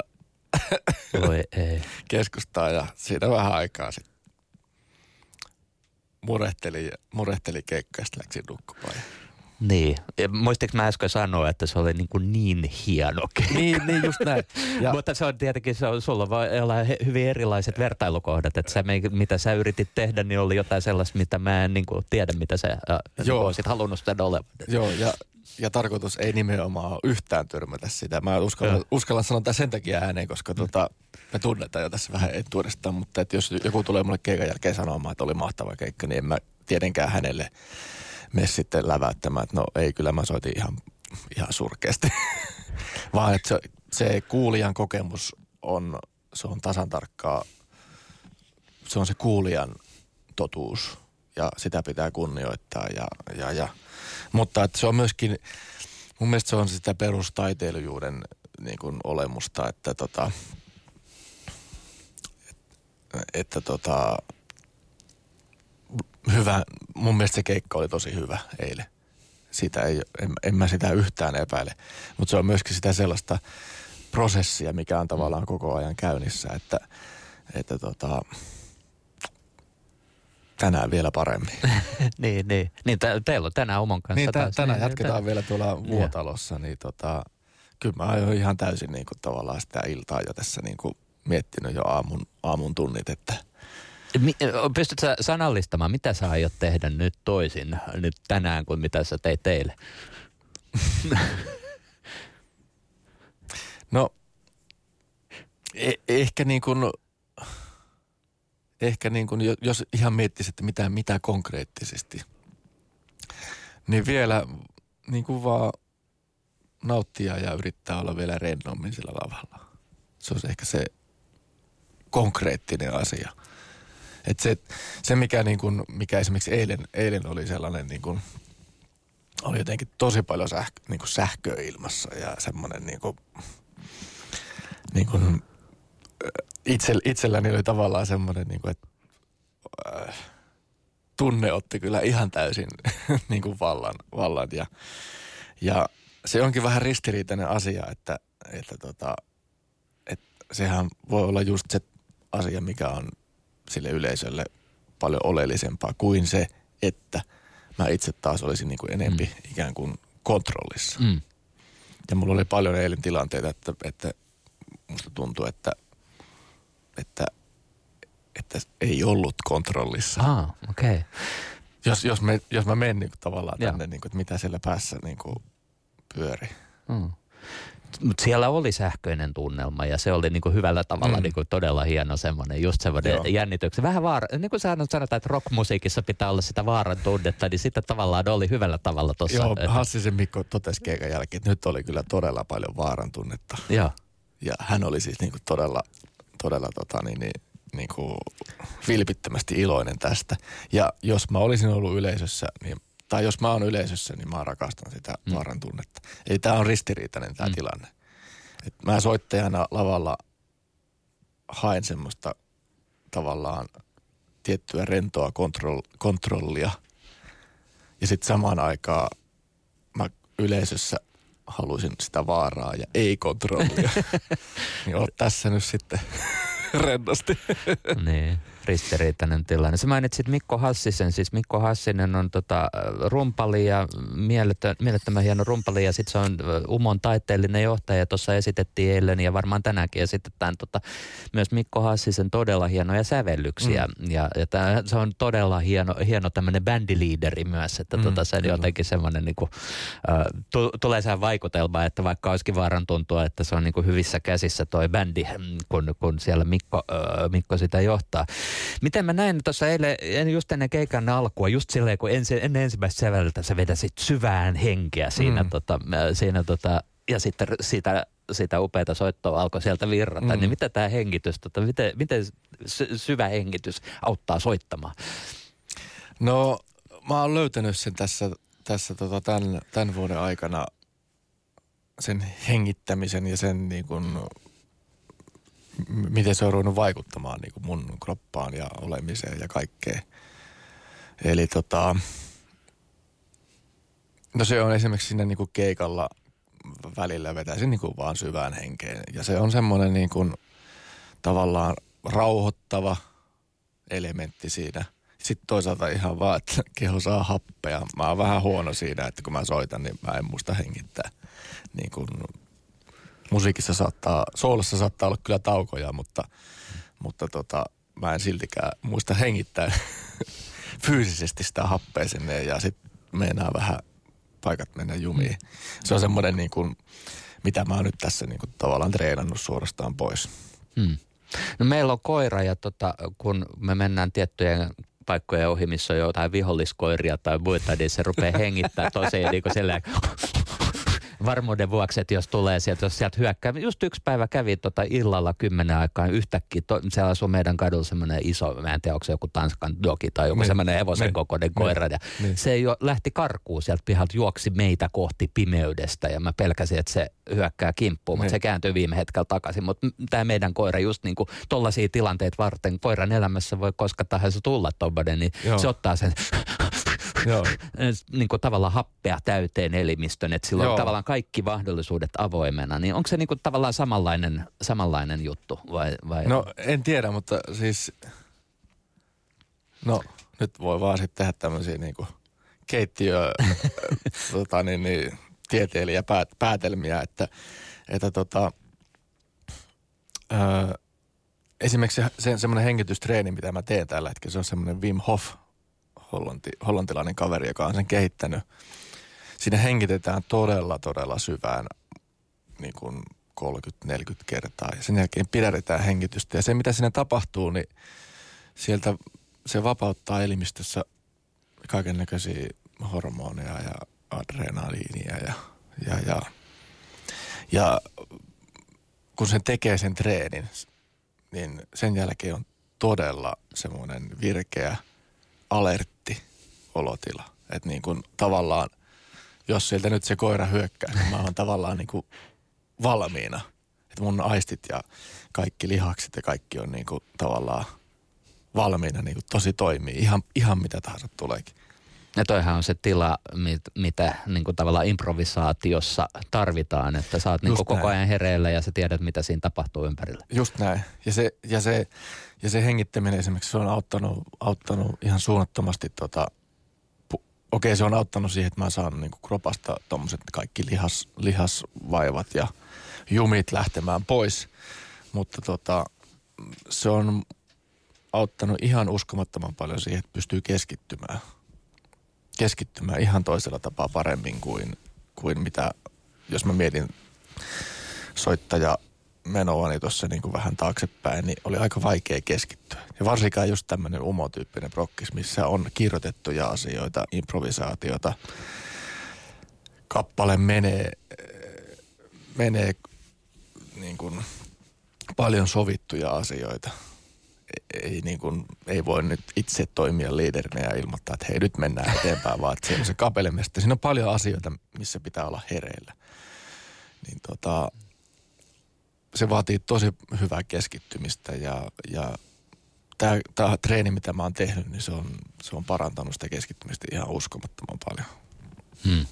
ei. keskustaa ja siinä vähän aikaa sitten murehteli, murehteli keikkaa ja sitten läksin nukkumaan. Niin. Muistiko mä äsken sanoa, että se oli niin, kuin niin hieno keikka? Niin, niin just näin. Ja. Mutta se on tietenkin, se on, sulla voi olla hyvin erilaiset vertailukohdat. Että se, mitä sä yritit tehdä, niin oli jotain sellaista, mitä mä en niin kuin tiedä, mitä sä äh, Joo. olisit halunnut sitä olevan. Joo, ja ja tarkoitus ei nimenomaan yhtään törmätä sitä. Mä uskallan, uskallan sanoa tämän sen takia ääneen, koska mm. tota, me tunnetaan jo tässä vähän entuudestaan, mutta että jos joku tulee mulle keikan jälkeen sanomaan, että oli mahtava keikka, niin en mä tietenkään hänelle mene sitten läväyttämään, että no ei, kyllä mä soitin ihan, ihan surkeasti. Vaan että se, se kuulijan kokemus on, se on tasan tarkkaa, se on se kuulijan totuus ja sitä pitää kunnioittaa. Ja, ja, ja. Mutta että se on myöskin, mun mielestä se on sitä perustaiteilijuuden niin kuin olemusta, että tota, että tota, hyvä, mun mielestä se keikka oli tosi hyvä eilen. Sitä ei, en, en mä sitä yhtään epäile. Mutta se on myöskin sitä sellaista prosessia, mikä on tavallaan koko ajan käynnissä, että, että tota, tänään vielä paremmin. niin, niin. niin te, teillä on tänään oman kanssa niin, taas. tänään niin, jatketaan tämän... vielä tuolla Vuotalossa, niin tota, kyllä mä oon ihan täysin niin kuin, tavallaan sitä iltaa jo tässä niin kuin, miettinyt jo aamun, aamun tunnit, että – Pystytkö sanallistamaan, mitä sä aiot tehdä nyt toisin nyt tänään kuin mitä sä teit teille? no, e- ehkä niin kuin, ehkä niin kuin, jos ihan miettisit, että mitä, mitä konkreettisesti, niin vielä niin kuin vaan nauttia ja yrittää olla vielä rennommin sillä lavalla. Se olisi ehkä se konkreettinen asia – et se, se mikä, niin kuin, mikä esimerkiksi eilen, eilen oli sellainen niin kuin, oli jotenkin tosi paljon sähkö, niin kuin sähköä ilmassa ja semmoinen niin kuin, niin kuin, itse, itselläni oli tavallaan semmoinen, niin kuin, että äh, tunne otti kyllä ihan täysin niin kuin vallan, vallan ja, ja se onkin vähän ristiriitainen asia, että, että, tota, että sehän voi olla just se asia, mikä on sille yleisölle paljon oleellisempaa kuin se, että mä itse taas olisin niin kuin enempi mm. ikään kuin kontrollissa. Mm. Ja mulla oli paljon eilen tilanteita, että, että musta tuntui, että, että, että ei ollut kontrollissa. Ah, okei. Okay. Jos, jos, me, jos mä menen niin kuin tavallaan tänne, niin kuin, että mitä siellä päässä niin kuin pyöri. Mm. Mutta siellä oli sähköinen tunnelma ja se oli niinku hyvällä tavalla mm. niinku todella hieno semmoinen, just semmoinen jännityksen. Vähän vaara, niin kuin sanotaan, että rockmusiikissa pitää olla sitä vaaran tunnetta, niin sitten tavallaan oli hyvällä tavalla tuossa. Joo, Hassisen Mikko totesi keikan jälkeen, että nyt oli kyllä todella paljon vaaran tunnetta. Joo. Ja hän oli siis niinku todella, todella tota, niin, niin, niin kuin vilpittömästi iloinen tästä. Ja jos mä olisin ollut yleisössä, niin tai jos mä oon yleisössä, niin mä rakastan sitä mm. vaaran tunnetta. Eli tämä on ristiriitainen tämä mm. tilanne. Et mä soittajana lavalla haen semmoista tavallaan tiettyä rentoa kontrol- kontrollia. Ja sitten samaan aikaan mä yleisössä haluaisin sitä vaaraa ja ei kontrollia. niin oot tässä nyt sitten rennosti. niin ristiriitainen tilanne. Sä mainitsit Mikko Hassisen, siis Mikko Hassinen on tota, rumpali ja mielettömän, mielettömän hieno rumpali ja sitten se on Umon taiteellinen johtaja. Tuossa esitettiin eilen ja varmaan tänäänkin esitetään tota, myös Mikko Hassisen todella hienoja sävellyksiä. Mm. Ja, ja tää, se on todella hieno, hieno tämmöinen bändiliideri myös, että mm, tota, se on jotenkin semmoinen niinku, äh, tulee sehän vaikutelma, että vaikka olisikin vaaran tuntua, että se on niinku hyvissä käsissä toi bändi, kun, kun siellä Mikko, äh, Mikko sitä johtaa. Miten mä näin tuossa eilen, just ennen keikan alkua, just silleen kun ensi, ennen ensimmäistä säveltä sä vetäsit syvään henkeä siinä, mm. tota, siinä tota, ja sitten sitä, sitä upeata soittoa alkoi sieltä virrata, mm. niin mitä tämä hengitys, tota, miten, miten syvä hengitys auttaa soittamaan? No mä oon löytänyt sen tässä, tässä tota tämän, tämän vuoden aikana sen hengittämisen ja sen niin kuin miten se on ruvennut vaikuttamaan niin kuin mun kroppaan ja olemiseen ja kaikkeen. Eli tota, no se on esimerkiksi siinä niin kuin keikalla välillä vetäisin niin kuin vaan syvään henkeen. Ja se on semmoinen niin kuin tavallaan rauhoittava elementti siinä. Sitten toisaalta ihan vaan, että keho saa happea. Mä oon vähän huono siinä, että kun mä soitan, niin mä en muista hengittää niin kuin musiikissa saattaa, soolossa saattaa olla kyllä taukoja, mutta, mutta tota, mä en siltikään muista hengittää fyysisesti sitä happea sinne ja sitten meinaa vähän paikat mennä jumiin. Se on semmoinen niin kuin, mitä mä oon nyt tässä niin kuin tavallaan treenannut suorastaan pois. Hmm. No meillä on koira ja tota, kun me mennään tiettyjen paikkojen ohi, missä on jotain viholliskoiria tai muita, niin se rupeaa hengittää tosiaan niin kuin varmuuden vuoksi, että jos tulee sieltä, jos sieltä hyökkää. Just yksi päivä kävi tota illalla kymmenen aikaan yhtäkkiä, to, siellä asuu meidän kadulla semmoinen iso, mä en tiedä onko se joku Tanskan dogi tai joku niin. semmoinen hevosen niin. kokoinen niin. koira. Ja niin. se jo lähti karkuun sieltä pihalta, juoksi meitä kohti pimeydestä ja mä pelkäsin, että se hyökkää kimppuun, mutta niin. se kääntyy viime hetkellä takaisin. Mutta tämä meidän koira just niin kuin tollaisia tilanteita varten, koiran elämässä voi koska tahansa tulla tommoinen, niin Joo. se ottaa sen Joo. niin kuin tavallaan happea täyteen elimistön, että sillä on tavallaan kaikki mahdollisuudet avoimena. Niin onko se niin kuin tavallaan samanlainen, samanlainen juttu vai, vai? No en tiedä, mutta siis no nyt voi vaan sitten tehdä tämmöisiä niin kuin keittiö tota, niin, niin, tieteilijä päät, päätelmiä, että, että tota, ö, esimerkiksi se, semmoinen hengitystreeni, mitä mä teen tällä hetkellä, se on semmoinen Wim Hof hollanti, hollantilainen kaveri, joka on sen kehittänyt. Siinä hengitetään todella, todella syvään niin kuin 30-40 kertaa ja sen jälkeen pidätetään hengitystä. Ja se, mitä siinä tapahtuu, niin sieltä se vapauttaa elimistössä kaiken näköisiä hormoneja ja adrenaliinia ja, ja, ja, ja kun sen tekee sen treenin, niin sen jälkeen on todella semmoinen virkeä – alertti olotila. Että niin kuin tavallaan, jos sieltä nyt se koira hyökkää, niin mä oon tavallaan niin kuin valmiina. Että mun aistit ja kaikki lihakset ja kaikki on niin kuin tavallaan valmiina niin kuin tosi toimii. Ihan, ihan mitä tahansa tuleekin. Ja toihan on se tila, mit, mitä niin kuin tavallaan improvisaatiossa tarvitaan, että sä oot niin koko ajan hereillä ja sä tiedät, mitä siinä tapahtuu ympärillä. Just näin. Ja se, ja se, ja se hengittäminen esimerkiksi, se on auttanut, auttanut ihan suunnattomasti tota, okei okay, se on auttanut siihen, että mä saan niin kuin kropasta tuommoiset kaikki lihas, lihasvaivat ja jumit lähtemään pois. Mutta tota, se on auttanut ihan uskomattoman paljon siihen, että pystyy keskittymään – keskittymään ihan toisella tapaa paremmin kuin, kuin mitä, jos mä mietin soittaja menoani tuossa niin kuin vähän taaksepäin, niin oli aika vaikea keskittyä. Ja varsinkaan just tämmöinen umotyyppinen prokkis, missä on kirjoitettuja asioita, improvisaatiota. Kappale menee, menee niin kuin paljon sovittuja asioita. Ei, niin kuin, ei voi nyt itse toimia liiderinä ja ilmoittaa, että hei nyt mennään eteenpäin, vaan että se, se kapelemesta. Siinä on paljon asioita, missä pitää olla hereillä. Niin tota, se vaatii tosi hyvää keskittymistä ja, ja tämä, tämä treeni, mitä mä oon tehnyt, niin se on, se on parantanut sitä keskittymistä ihan uskomattoman paljon. Hmm.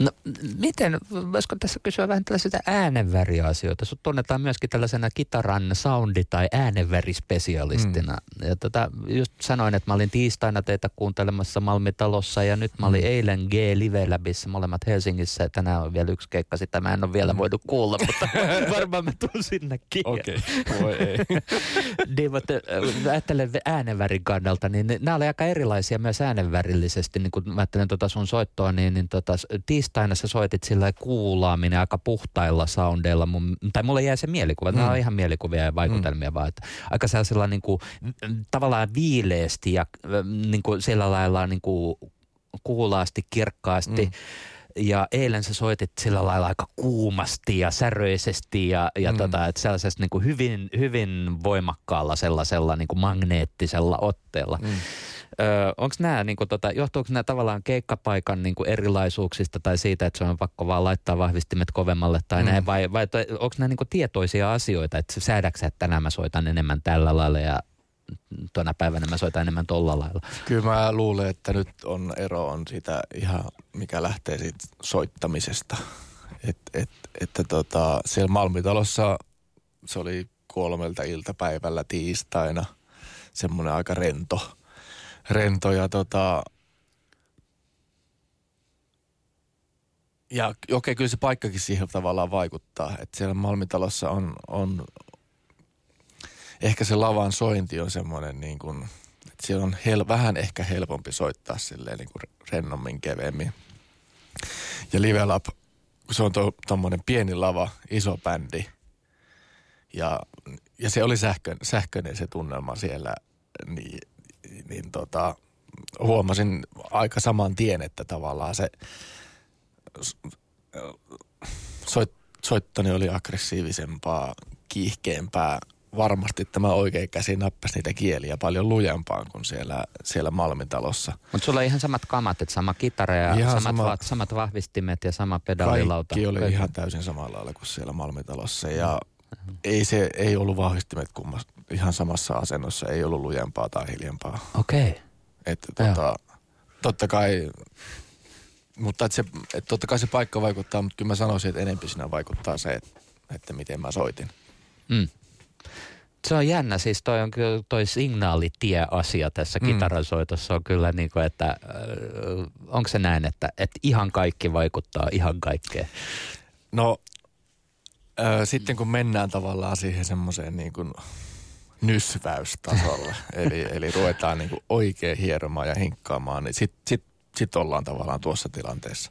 No miten, voisiko tässä kysyä vähän tällaisista äänenväriasioita? Sut tunnetaan myöskin tällaisena kitaran soundi- tai äänenvärispesialistina. Mm. Ja tota, just sanoin, että mä olin tiistaina teitä kuuntelemassa Malmitalossa ja nyt mä olin mm. eilen G Live Labissa, molemmat Helsingissä. Tänään on vielä yksi keikka, sitä mä en ole vielä mm. voinut kuulla, mutta varmaan mä tuun sinnekin. Okei, okay. voi ei. niin, mutta ajattelen äänenvärin kannalta, niin nämä oli aika erilaisia myös äänenvärillisesti. Niin kun mä ajattelen tota sun soittoa, niin, niin tota, tiistaina sä soitit sillä kuulaaminen aika puhtailla soundeilla. Mun, tai mulle jäi se mielikuva. Mm. Nämä on ihan mielikuvia ja vaikutelmia mm. vaan. Että aika sellaisella niin kuin, tavallaan viileesti ja niin kuin sillä lailla niin kuin kuulaasti, kirkkaasti. Mm. Ja eilen sä soitit sillä lailla aika kuumasti ja säröisesti ja, ja mm. tota, että sellaisessa niin kuin hyvin, hyvin voimakkaalla sellaisella niin kuin magneettisella otteella. Mm onko nämä, niinku, tota, johtuuko nämä tavallaan keikkapaikan niinku, erilaisuuksista tai siitä, että se on pakko vaan laittaa vahvistimet kovemmalle tai mm. näin, vai, vai onko nämä niinku, tietoisia asioita, että säädäksä, että tänään mä soitan enemmän tällä lailla ja tuona päivänä mä soitan enemmän tolla lailla. Kyllä mä luulen, että nyt on ero on siitä ihan, mikä lähtee siitä soittamisesta. Et, et, että tota, siellä Malmitalossa se oli kolmelta iltapäivällä tiistaina semmoinen aika rento rento ja tota, ja okei, okay, kyllä se paikkakin siihen tavallaan vaikuttaa. Että siellä Malmitalossa on, on ehkä se lavan sointi on semmoinen niin kuin, että siellä on hel, vähän ehkä helpompi soittaa silleen niin kuin rennommin, keveemmin. Ja Live Lab, kun se on tuommoinen pieni lava, iso bändi, ja, ja se oli sähkö, sähköinen se tunnelma siellä, niin niin tota, huomasin aika saman tien, että tavallaan se soit, soittoni oli aggressiivisempaa, kiihkeämpää. Varmasti tämä oikea käsi nappasi niitä kieliä paljon lujempaan kuin siellä, siellä Malmitalossa. Mutta sulla oli ihan samat kamat, että sama kitara ja samat, sama, va- samat vahvistimet ja sama pedaalilauta. Kaikki oli Kaikki. ihan täysin samalla lailla kuin siellä Malmitalossa ja ei se ei ollut vahvistimet kummas, ihan samassa asennossa, ei ollut lujempaa tai hiljempaa. Okei. Okay. Että tota, totta kai, mutta että se, että totta kai se paikka vaikuttaa, mutta kyllä mä sanoisin, että enempi siinä vaikuttaa se, että, että miten mä soitin. Mm. Se on jännä, siis toi on kyllä toi signaalitie-asia tässä mm. kitarasoitossa on kyllä niin kuin, että äh, onko se näin, että, että ihan kaikki vaikuttaa ihan kaikkeen? No Öö, sitten kun mennään tavallaan siihen semmoiseen niin kuin nysväystasolle, eli, eli ruvetaan niin kuin oikein hieromaan ja hinkkaamaan, niin sitten sit, sit ollaan tavallaan tuossa tilanteessa.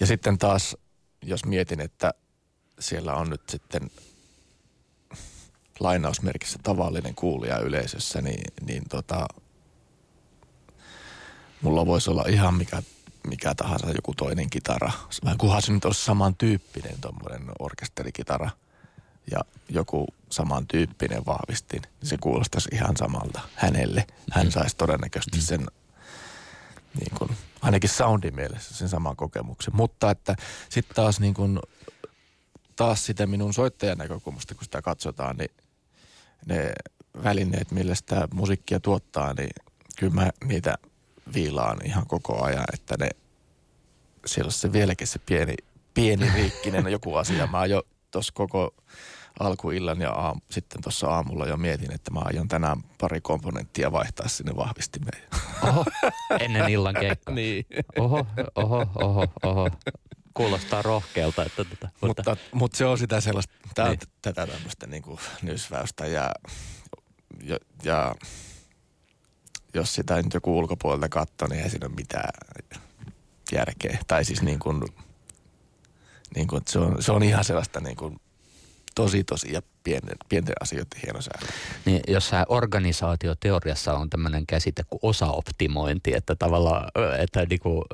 Ja sitten taas, jos mietin, että siellä on nyt sitten lainausmerkissä tavallinen kuulija yleisössä, niin, niin tota, mulla voisi olla ihan mikä mikä tahansa joku toinen kitara. Kunhan se nyt olisi samantyyppinen tuommoinen orkesterikitara ja joku samantyyppinen vahvistin, se kuulostaisi ihan samalta hänelle. Hän mm. saisi todennäköisesti mm. sen niin kuin, ainakin soundin mielessä sen saman kokemuksen. Mutta että sitten taas niin kuin, taas sitä minun soittajan näkökulmasta, kun sitä katsotaan, niin ne välineet, millä sitä musiikkia tuottaa, niin kyllä mä niitä – viilaan ihan koko ajan, että ne, siellä on se vieläkin se pieni, pieni riikkinen joku asia. Mä jo tuossa koko alkuillan ja aam, sitten tuossa aamulla jo mietin, että mä aion tänään pari komponenttia vaihtaa sinne vahvistimeen. Oho, ennen illan keikkaa. niin. Oho, oho, oho, oho. Kuulostaa rohkealta. Että, että, mutta, mutta, mutta, se on sitä sellaista, tää, niin. tätä tämmöistä niin kuin nysväystä ja, ja, ja jos sitä nyt joku ulkopuolelta katsoo, niin ei siinä ole mitään järkeä. Tai siis niin kuin, Niin kuin, se, on, se on ihan sellaista niin kuin, tosi tosi. Ja pienten, pienten asioiden hienosäädö. Niin jossain organisaatioteoriassa on tämmöinen käsite kuin osaoptimointi, että tavallaan, että, niinku,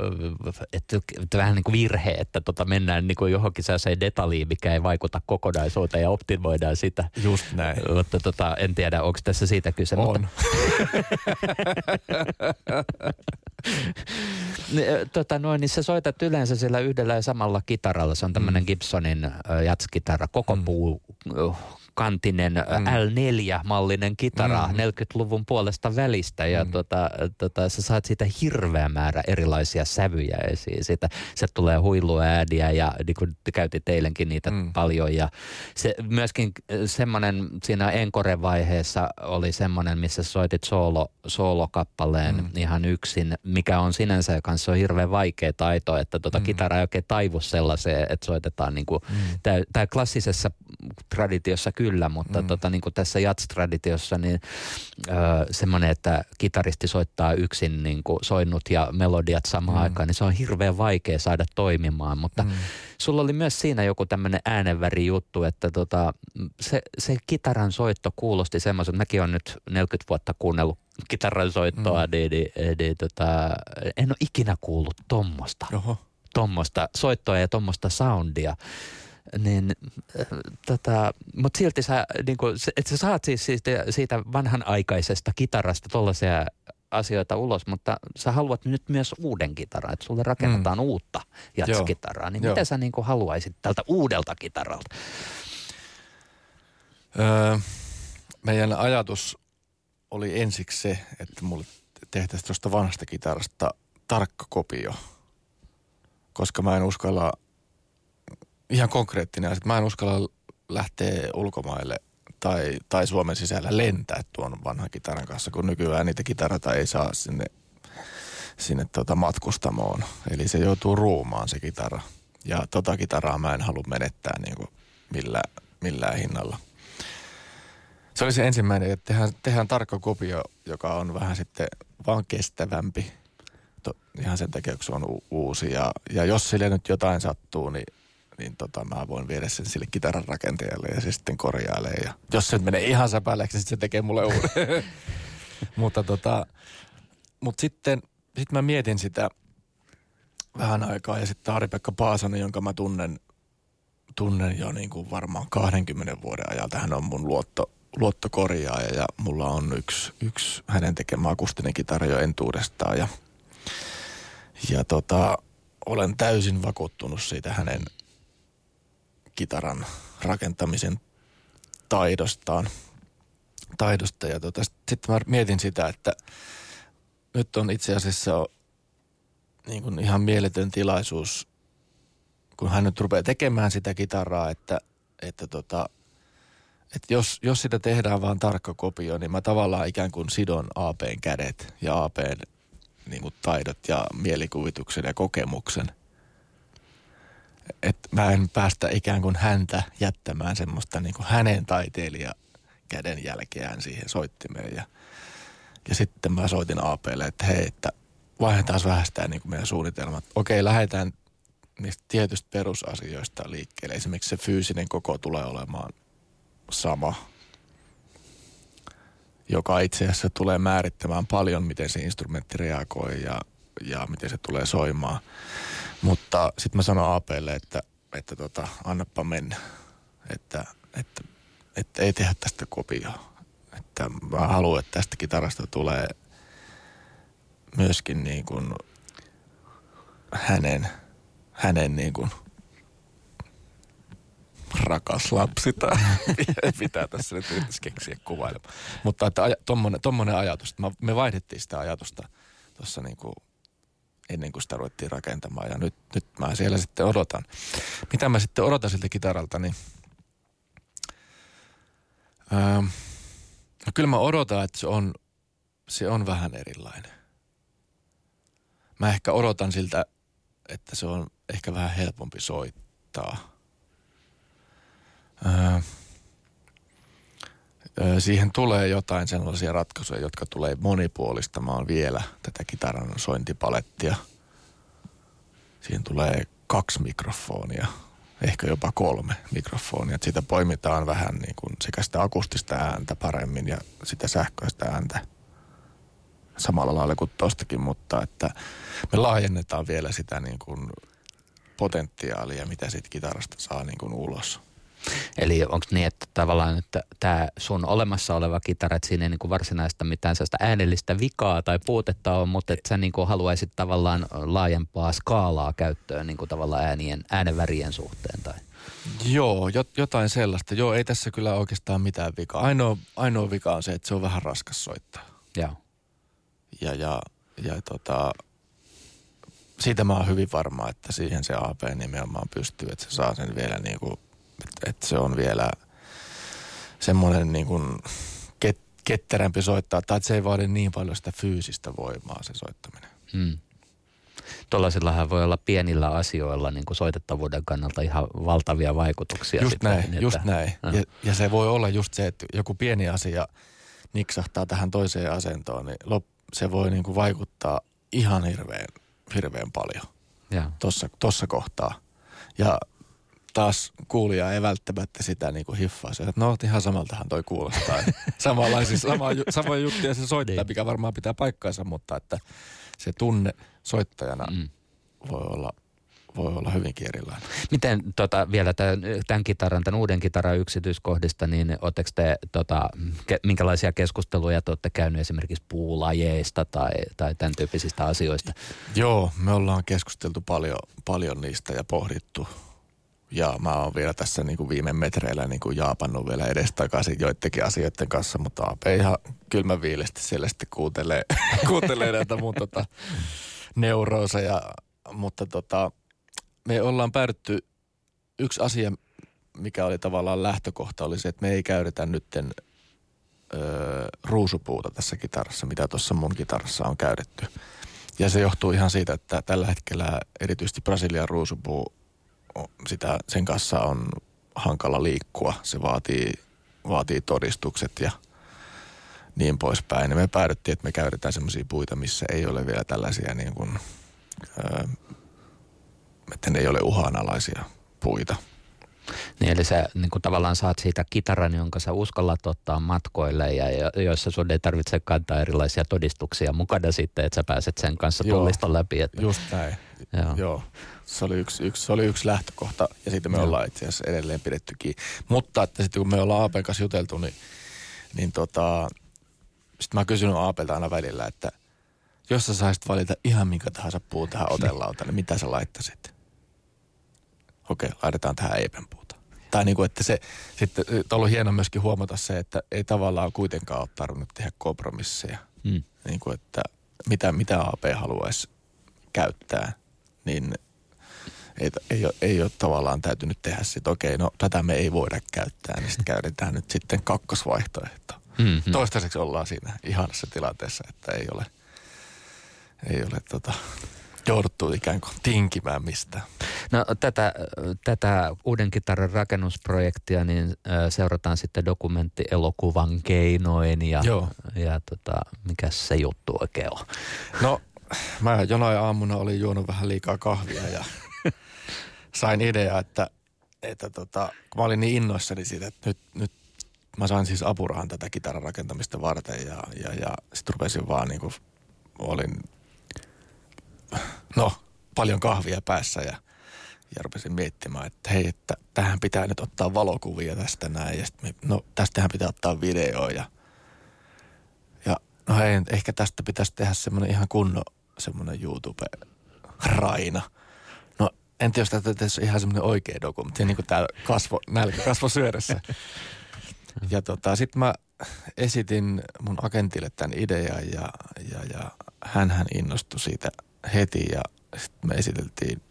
että, että vähän niin kuin virhe, että tota mennään niinku johonkin sellaiseen detaljiin, mikä ei vaikuta kokonaisuuteen ja optimoidaan sitä. Just näin. Mutta tota, en tiedä, onko tässä siitä kyse. On. Mutta, tota noin, niin sä soitat yleensä sillä yhdellä ja samalla kitaralla. Se on tämmöinen mm. Gibsonin jatskitara, koko mm. Kantinen mm. L4-mallinen kitara mm. 40-luvun puolesta välistä ja mm. tota, tota, sä saat siitä hirveä määrä erilaisia sävyjä esiin. Siitä, se tulee huiluäädiä ja niin kuin käytit eilenkin niitä mm. paljon ja se, myöskin semmoinen siinä Encore-vaiheessa oli semmoinen, missä soitit soolo, soolokappaleen mm. ihan yksin, mikä on sinänsä kanssa on hirveän vaikea taito, että tota mm. kitara ei oikein taivu sellaiseen, että soitetaan niin kuin, mm. tämä klassisessa traditiossa kyllä kyllä, mutta mm. tota, niin kuin tässä jats-traditiossa niin semmoinen, että kitaristi soittaa yksin niin kuin soinnut ja melodiat samaan mm. aikaan, niin se on hirveän vaikea saada toimimaan, mutta mm. sulla oli myös siinä joku tämmöinen äänenväri juttu, että tota, se, se kitaran soitto kuulosti semmoisen, että mäkin olen nyt 40 vuotta kuunnellut kitaran soittoa, mm. niin, niin, niin, tota, en ole ikinä kuullut tommosta. Oho tuommoista soittoa ja tuommoista soundia niin äh, tota, mutta silti sä, niin että sä saat siis siitä, siitä vanhanaikaisesta kitarasta tollaisia asioita ulos, mutta sä haluat nyt myös uuden kitaran, että sulle rakennetaan mm. uutta jatskitaraa. Niin Joo. mitä sä niin kuin haluaisit tältä uudelta kitaralta? Öö, meidän ajatus oli ensiksi se, että mulle tehtäisiin tuosta vanhasta kitarasta tarkka kopio, koska mä en uskalla – ihan konkreettinen asia. Mä en uskalla lähteä ulkomaille tai, tai Suomen sisällä lentää tuon vanhan kitaran kanssa, kun nykyään niitä kitarata ei saa sinne, sinne tota matkustamoon. Eli se joutuu ruumaan se kitara. Ja tota kitaraa mä en halua menettää niin kuin millään, millään hinnalla. Se oli se ensimmäinen, että tehdään, tehdään tarkka kopio, joka on vähän sitten vaan kestävämpi. To, ihan sen takia, kun se on u- uusi. Ja, ja jos sille nyt jotain sattuu, niin niin tota, mä voin viedä sen sille kitaran rakentajalle ja se sitten korjailee. Ja jos se nyt menee ihan säpäleeksi, niin sitten se tekee mulle uuden. mutta tota, mut sitten sit mä mietin sitä vähän aikaa ja sitten Ari-Pekka Paasonen, jonka mä tunnen, tunnen jo niin kuin varmaan 20 vuoden ajalta. Hän on mun luotto, luottokorjaaja ja mulla on yksi, yksi hänen tekemä akustinen kitara jo entuudestaan ja, ja tota, olen täysin vakuuttunut siitä hänen – kitaran rakentamisen taidostaan. Taidosta. Ja tota, sitten mä mietin sitä, että nyt on itse asiassa niin kuin ihan mieletön tilaisuus, kun hän nyt rupeaa tekemään sitä kitaraa, että, että tota, että jos, jos sitä tehdään vaan tarkka kopio, niin mä tavallaan ikään kuin sidon APn kädet ja APn niin taidot ja mielikuvituksen ja kokemuksen että mä en päästä ikään kuin häntä jättämään semmoista niin kuin hänen taiteilija käden jälkeään siihen soittimeen. Ja, ja sitten mä soitin APlle, että hei, että vaihdetaan vähän sitä niin kuin meidän suunnitelmat. Okei, lähdetään niistä tietystä perusasioista liikkeelle. Esimerkiksi se fyysinen koko tulee olemaan sama, joka itse asiassa tulee määrittämään paljon, miten se instrumentti reagoi ja, ja miten se tulee soimaan. Mutta sitten mä sanon APlle, että, että tota, annappa mennä. Että, että, että ei tehdä tästä kopioa. Että mä haluan, että tästä kitarasta tulee myöskin niin kuin hänen, hänen niin kuin rakas lapsi tai mitä tässä nyt yrittäisi keksiä kuvailemaan. Mutta että aja, tommonen, tommonen ajatus, että me vaihdettiin sitä ajatusta tuossa niin kuin ennen kuin sitä ruvettiin rakentamaan. Ja nyt, nyt mä siellä sitten odotan. Mitä mä sitten odotan siltä kitaralta, niin öö, no kyllä mä odotan, että se on, se on vähän erilainen. Mä ehkä odotan siltä, että se on ehkä vähän helpompi soittaa. Öö, siihen tulee jotain sellaisia ratkaisuja, jotka tulee monipuolistamaan vielä tätä kitaran sointipalettia. Siihen tulee kaksi mikrofonia ehkä jopa kolme mikrofonia. Että siitä poimitaan vähän niin kuin sekä sitä akustista ääntä paremmin ja sitä sähköistä ääntä samalla lailla kuin tostakin, mutta että me laajennetaan vielä sitä niin kuin potentiaalia, mitä siitä kitarasta saa niin kuin ulos. Eli onko niin, että tavallaan että tämä sun olemassa oleva kitara, että siinä ei niin kuin varsinaista mitään sellaista äänellistä vikaa tai puutetta on, mutta että sä niin kuin haluaisit tavallaan laajempaa skaalaa käyttöön niin kuin tavallaan äänien, äänenvärien suhteen tai? Joo, jotain sellaista. Joo, ei tässä kyllä oikeastaan mitään vikaa. Ainoa, ainoa vika on se, että se on vähän raskas soittaa. Joo. Ja, ja, ja tota, siitä mä oon hyvin varma, että siihen se AP nimenomaan pystyy, että se saa sen vielä niin kuin että, että se on vielä semmoinen niin kuin ket, ketterämpi soittaa, tai että se ei vaadi niin paljon sitä fyysistä voimaa se soittaminen. Hmm. Tuollaisillahan voi olla pienillä asioilla niin kuin soitettavuuden kannalta ihan valtavia vaikutuksia. Just sitten, näin, että, just näin. Ja, ja se voi olla just se, että joku pieni asia niksahtaa tähän toiseen asentoon, niin lop, se voi niin kuin vaikuttaa ihan hirveän, hirveän paljon tuossa kohtaa. Ja taas kuulija ei välttämättä sitä niin kuin hiffaa. Se, että no ihan samaltahan toi kuulostaa. Samanlaisia, sama, sama juttuja se soittaa, niin. mikä varmaan pitää paikkaansa, mutta että se tunne soittajana mm. voi olla voi olla hyvinkin erilainen. Miten tota, vielä tämän, tämän kitaran, tämän uuden kitaran yksityiskohdista, niin oletteko te, tota, ke, minkälaisia keskusteluja te olette käyneet esimerkiksi puulajeista tai, tai tämän tyyppisistä asioista? Joo, me ollaan keskusteltu paljon, paljon niistä ja pohdittu, ja mä oon vielä tässä niin kuin viime metreillä niin kuin jaapannut vielä edestakaisin joidenkin asioiden kanssa, mutta AP ihan kylmä viilesti siellä sitten kuuntelee, kuuntelee näitä mun tota, neurooseja. Mutta tota, me ollaan päädytty, yksi asia, mikä oli tavallaan lähtökohta, oli se, että me ei käytetä nytten öö, ruusupuuta tässä kitarassa, mitä tuossa mun kitarassa on käytetty. Ja se johtuu ihan siitä, että tällä hetkellä erityisesti Brasilian ruusupuu sitä, sen kanssa on hankala liikkua. Se vaatii, vaatii todistukset ja niin poispäin. Ja me päädyttiin, että me käytetään sellaisia puita, missä ei ole vielä tällaisia niin kuin, että ne ei ole uhanalaisia puita. Niin, eli sä niin kuin tavallaan saat siitä kitaran, jonka sä uskallat ottaa matkoille ja joissa sun ei tarvitse kantaa erilaisia todistuksia mukana sitten, että sä pääset sen kanssa tullista läpi. Että... Just näin. Joo. Joo. Se oli yksi, yksi, se oli yksi lähtökohta ja siitä me Joo. ollaan itse asiassa edelleen pidettykin. Mutta että sitten kun me ollaan Aapen kanssa juteltu, niin, niin tota, sitten mä kysynyt Aapelta aina välillä, että jos sä saisit valita ihan minkä tahansa puun tähän otelauta, niin mitä sä laittaisit? Okei, laitetaan tähän eipenpuuta. Tai niin kuin, että se sitten on ollut hieno myöskin huomata se, että ei tavallaan kuitenkaan ole tarvinnut tehdä kompromisseja. Mm. Niin kuin, että mitä, mitä AP haluaisi käyttää, niin ei, ei, ole, ei ole tavallaan täytynyt tehdä sitä, okei, no tätä me ei voida käyttää, niin sitten käytetään nyt sitten kakkosvaihtoehto. Mm-hmm. Toistaiseksi ollaan siinä ihanassa tilanteessa, että ei ole, ei ole tota, jouduttu ikään kuin tinkimään mistään. No tätä, tätä uuden kitaran rakennusprojektia niin seurataan sitten dokumenttielokuvan keinoin ja, Joo. ja tota, mikä se juttu oikein on? No mä jonain aamuna olin juonut vähän liikaa kahvia ja sain idea, että, että tota, kun mä olin niin innoissani siitä, että nyt, nyt mä sain siis apurahan tätä kitaran rakentamista varten ja, ja, ja sitten rupesin vaan niin kuin, olin, no, paljon kahvia päässä ja, ja rupesin miettimään, että hei, että tähän pitää nyt ottaa valokuvia tästä näin ja sitten no tästähän pitää ottaa video ja, ja no hei, ehkä tästä pitäisi tehdä semmoinen ihan kunnon semmoinen YouTube-raina – en tiedä, jos tässä ihan semmoinen oikea dokumentti, niin kuin tämä kasvo, nälkä kasvo syödessä. Ja tota, sitten mä esitin mun agentille tämän idean ja, ja, ja hän innostui siitä heti ja sitten me esiteltiin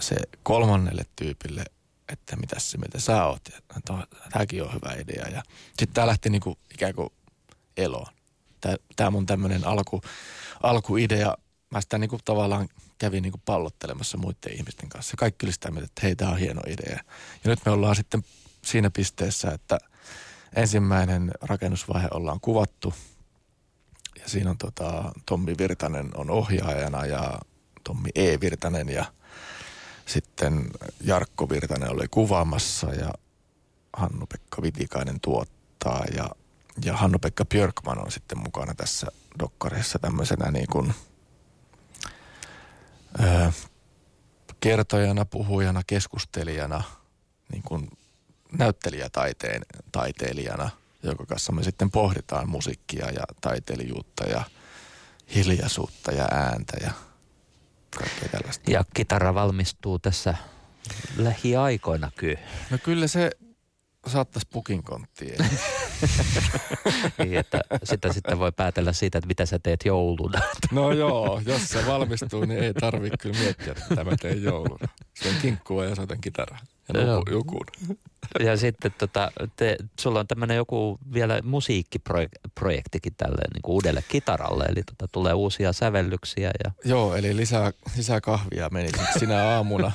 se kolmannelle tyypille, että mitä se mitä sä oot. Ja tämäkin on hyvä idea. Ja sitten tämä lähti niinku ikään kuin eloon. Tämä mun tämmöinen alku, alkuidea, mä sitä niinku tavallaan kävin niin kuin pallottelemassa muiden ihmisten kanssa. Kaikki oli sitä mieltä, että hei, tämä on hieno idea. Ja nyt me ollaan sitten siinä pisteessä, että ensimmäinen rakennusvaihe ollaan kuvattu. Ja siinä on tota, Tommi Virtanen on ohjaajana ja Tommi E. Virtanen ja Sitten Jarkko Virtanen oli kuvaamassa ja Hannu-Pekka Vitikainen tuottaa ja, ja Hannu-Pekka Björkman on sitten mukana tässä dokkarissa tämmöisenä niin kuin, ö, kertojana, puhujana, keskustelijana, niin kuin näyttelijätaiteen taiteilijana, jonka kanssa me sitten pohditaan musiikkia ja taiteilijuutta ja hiljaisuutta ja ääntä ja kaikkea tällaista. Ja kitara valmistuu tässä lähiaikoina kyllä. No kyllä se saattaisi pukin konttiin. niin, että sitä sitten voi päätellä siitä, että mitä sä teet jouluna. no joo, jos se valmistuu, niin ei tarvitse kyllä miettiä, että mä teen jouluna. Se on kinkkua ja soitan kitaraa ja nuku, jukun. Ja sitten tota, te, sulla on tämmöinen joku vielä musiikkiprojektikin tälle niin kuin uudelle kitaralle, eli tota, tulee uusia sävellyksiä. Ja... Joo, eli lisää, lisää kahvia meni sinä aamuna.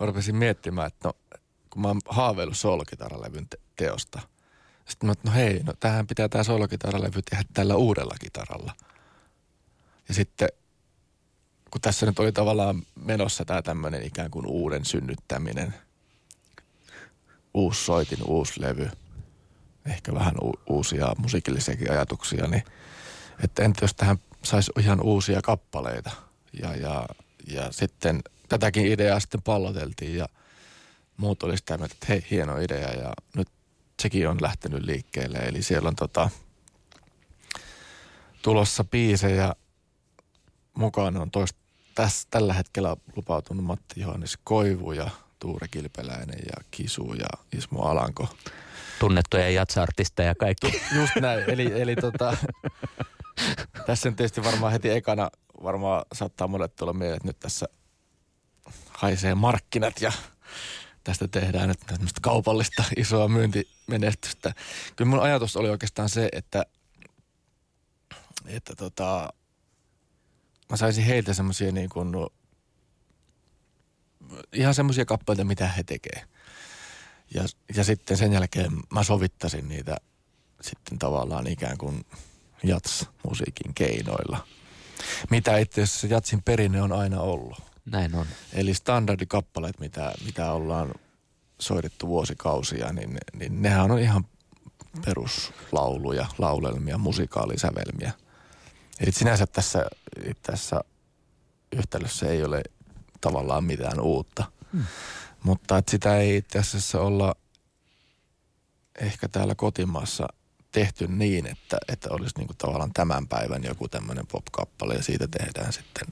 Mä rupesin miettimään, että no, kun mä oon haaveillut soolokitaralevyn te- teosta. Sitten mä että no hei, no tähän pitää tämä soolokitaralevy tehdä tällä uudella kitaralla. Ja sitten kun tässä nyt oli tavallaan menossa tämä tämmöinen ikään kuin uuden synnyttäminen, uusi soitin, uusi levy, ehkä vähän u- uusia musiikillisiakin ajatuksia, niin että entä jos tähän saisi ihan uusia kappaleita. Ja, ja, ja sitten tätäkin ideaa sitten palloteltiin ja muut oli sitä mieltä, että hei, hieno idea ja nyt sekin on lähtenyt liikkeelle. Eli siellä on tota, tulossa biisejä mukaan on toista, tässä, tällä hetkellä lupautunut Matti Johannes Koivu ja Tuure Kilpeläinen ja Kisu ja Ismo Alanko. Tunnettuja jatsartisteja kaikki. Just näin. Eli, eli tota, tässä on tietysti varmaan heti ekana, varmaan saattaa monet tulla mieleen, että nyt tässä haisee markkinat ja tästä tehdään nyt tämmöistä kaupallista isoa myyntimenestystä. Kyllä mun ajatus oli oikeastaan se, että, että tota, mä saisin heiltä semmoisia niin kuin, ihan semmoisia kappaleita, mitä he tekee. Ja, ja sitten sen jälkeen mä sovittasin niitä sitten tavallaan ikään kuin jats-musiikin keinoilla. Mitä itse asiassa jatsin perinne on aina ollut. Näin on. Eli standardikappaleet, mitä, mitä ollaan soitettu vuosikausia, niin, niin nehän on ihan peruslauluja, laulelmia, musikaalisävelmiä. Eli sinänsä tässä, tässä yhtälössä ei ole tavallaan mitään uutta. Hmm. Mutta että sitä ei itse asiassa olla ehkä täällä kotimaassa tehty niin, että, että olisi niinku tavallaan tämän päivän joku tämmöinen pop-kappale ja siitä tehdään sitten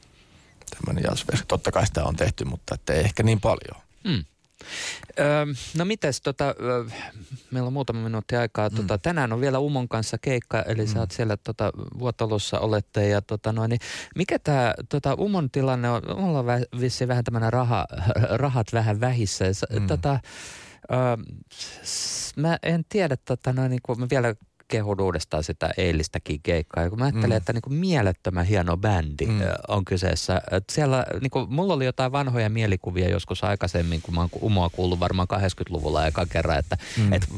tämmöinen jazzversio. Totta kai sitä on tehty, mutta että ei ehkä niin paljon. Hmm. Öö, no mites, tota, meillä on muutama minuutti aikaa. Mm. Tota, tänään on vielä Umon kanssa keikka, eli mm. sä oot siellä tota, Vuotalossa olette. Ja, tota, no, niin mikä tämä tota, Umon tilanne on? Mulla on vissiin vähän tämmöinen raha, rahat vähän vähissä. Mm. Tota, öö, mä en tiedä, tota, no, niin kun mä vielä kehun uudestaan sitä eilistäkin keikkaa. Ja kun mä ajattelen, mm. että niin kuin mielettömän hieno bändi mm. on kyseessä. Että siellä, niin kuin, mulla oli jotain vanhoja mielikuvia joskus aikaisemmin, kun mä oon Umoa kuullut varmaan 80-luvulla eka kerran. Että, mm. et,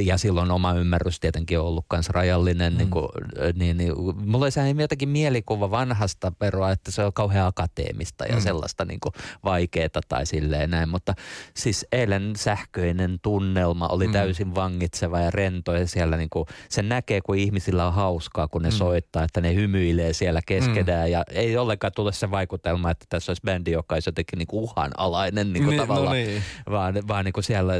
ja silloin oma ymmärrys tietenkin on ollut myös rajallinen. Mm. niin, kuin, niin, niin, mulla oli jotenkin mielikuva vanhasta peroa, että se on kauhean akateemista ja mm. sellaista niin kuin vaikeeta tai silleen näin. Mutta siis eilen sähköinen tunnelma oli mm. täysin vangitseva ja rento ja siellä niin kuin, se näkee, kun ihmisillä on hauskaa, kun ne mm. soittaa, että ne hymyilee siellä keskenään. Mm. Ja ei ollenkaan tule se vaikutelma, että tässä olisi bändi, joka olisi jotenkin niin kuin uhanalainen niin kuin niin, no tavallaan. No niin. Vaan, vaan niin kuin siellä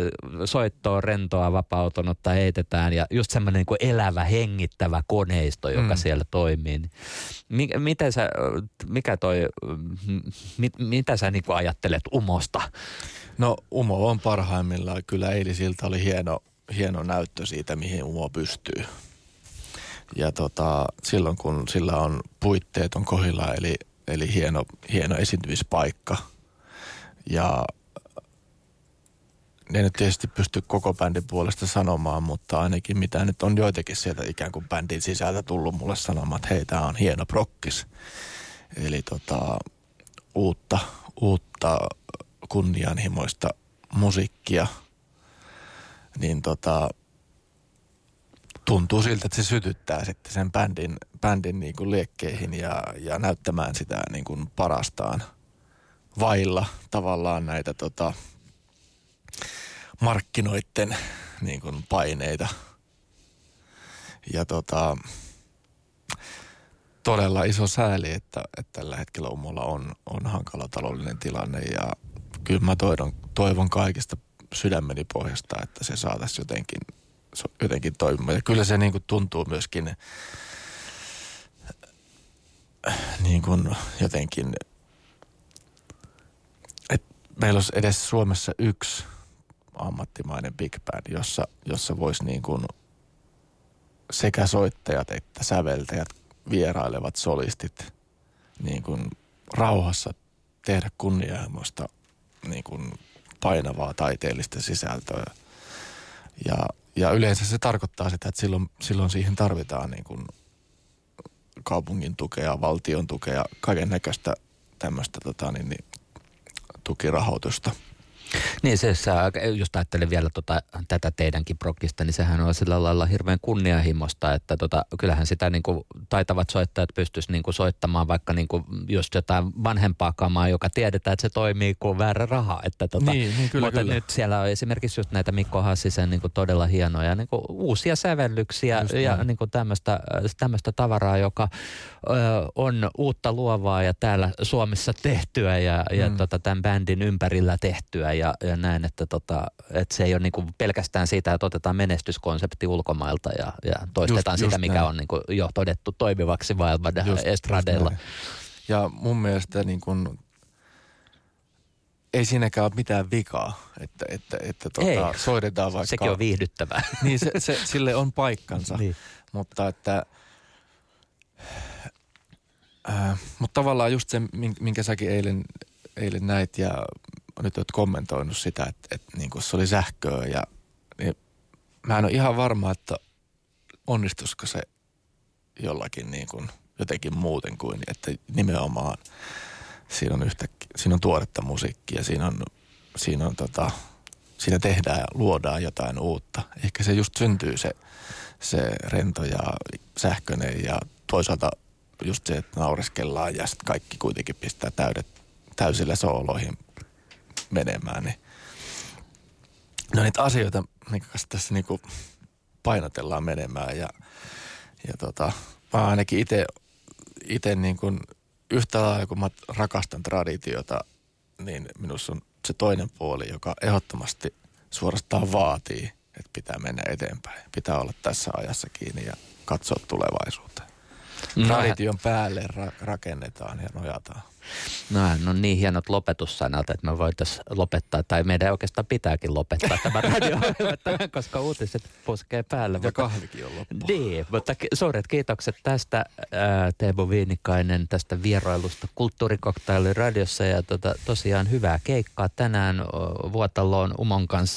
soittoa, rentoa, vapautunutta heitetään ja just semmoinen niin kuin elävä, hengittävä koneisto, joka mm. siellä toimii. Niin miten sä, mikä toi, mit, mitä sä niin kuin ajattelet Umosta? No Umo on parhaimmillaan. Kyllä eilisiltä oli hieno hieno näyttö siitä, mihin Umo pystyy. Ja tota, silloin kun sillä on puitteet on kohilla, eli, eli hieno, hieno esiintymispaikka. Ja ne nyt tietysti pysty koko bändin puolesta sanomaan, mutta ainakin mitä nyt on joitakin sieltä ikään kuin bändin sisältä tullut mulle sanomaan, että hei, tämä on hieno prokkis. Eli tota, uutta, uutta kunnianhimoista musiikkia – niin tota, tuntuu siltä, että se sytyttää sitten sen bändin, bändin niin kuin liekkeihin ja, ja näyttämään sitä niin kuin parastaan vailla tavallaan näitä tota, markkinoiden niin kuin paineita. Ja tota, todella iso sääli, että, että tällä hetkellä Umulla on, on hankala taloudellinen tilanne ja kyllä mä toivon, toivon kaikista sydämeni pohjasta, että se saataisiin jotenkin, jotenkin toimimaan. Ja kyllä se niin kuin tuntuu myöskin niin kuin jotenkin, että meillä olisi edes Suomessa yksi ammattimainen big band, jossa, jossa voisi niin kuin sekä soittajat että säveltäjät, vierailevat solistit niin kuin rauhassa tehdä kunnianhimoista niin kuin painavaa taiteellista sisältöä. Ja, ja yleensä se tarkoittaa sitä, että silloin, silloin siihen tarvitaan niin kuin kaupungin tukea, valtion tukea, kaiken näköistä tämmöistä tota, niin, niin, tukirahoitusta – niin se, jos ajattelen vielä tota, tätä teidänkin prokista, niin sehän on sillä lailla hirveän kunnianhimosta, että tota, kyllähän sitä niin kuin, taitavat soittajat pystyisi niin kuin, soittamaan vaikka niin kuin, just jotain vanhempaa kamaa, joka tiedetään, että se toimii kuin väärä raha. Että, tota, niin, niin, kyllä, mutta kyllä. nyt siellä on esimerkiksi just näitä Mikko Hassisen niin kuin, todella hienoja niin kuin, uusia sävellyksiä just ja niin kuin, tämmöistä, tämmöistä tavaraa, joka on uutta luovaa ja täällä Suomessa tehtyä ja, mm. ja tota, tämän bändin ympärillä tehtyä ja, ja näin, että, tota, että se ei ole niin pelkästään siitä, että otetaan menestyskonsepti ulkomailta ja, ja toistetaan just, sitä, just mikä näin. on niin jo todettu toimivaksi maailman just, estradeilla. Just ja mun mielestä niin kuin, ei siinäkään ole mitään vikaa, että, että, että tuota, ei. soitetaan vaikka... Sekin on viihdyttävää. Niin, se, se, sille on paikkansa, niin. mutta että... Äh, mutta tavallaan just se, minkä säkin eilen, eilen näit ja nyt olet kommentoinut sitä, että, että niin kuin se oli sähköä ja niin mä en ole ihan varma, että onnistuisiko se jollakin niin kuin jotenkin muuten kuin, että nimenomaan siinä on, yhtä, siinä on tuoretta musiikkia, siinä on, siinä on tota, siinä tehdään ja luodaan jotain uutta. Ehkä se just syntyy se, se rento ja sähköinen ja toisaalta just se, että naureskellaan ja sitten kaikki kuitenkin pistää täydet, täysillä sooloihin menemään, niin no niitä asioita, minkä kanssa tässä niinku painotellaan menemään ja, ja tota, mä ainakin itse ite niin kuin yhtä lailla kun mä rakastan traditiota, niin minussa on se toinen puoli, joka ehdottomasti suorastaan vaatii, että pitää mennä eteenpäin. Pitää olla tässä ajassa kiinni ja katsoa tulevaisuuteen. No, Tradition päälle ra- rakennetaan ja nojataan. No on niin hienot lopetussanat, että me voitaisiin lopettaa, tai meidän oikeastaan pitääkin lopettaa tämä radio koska uutiset puskee päälle. Ja mutta, kahvikin on loppu. Niin, mutta suuret kiitokset tästä ää, Teemu Viinikainen, tästä vierailusta Kulttuurikoktailin radiossa ja tota, tosiaan hyvää keikkaa tänään Vuotaloon Umon kanssa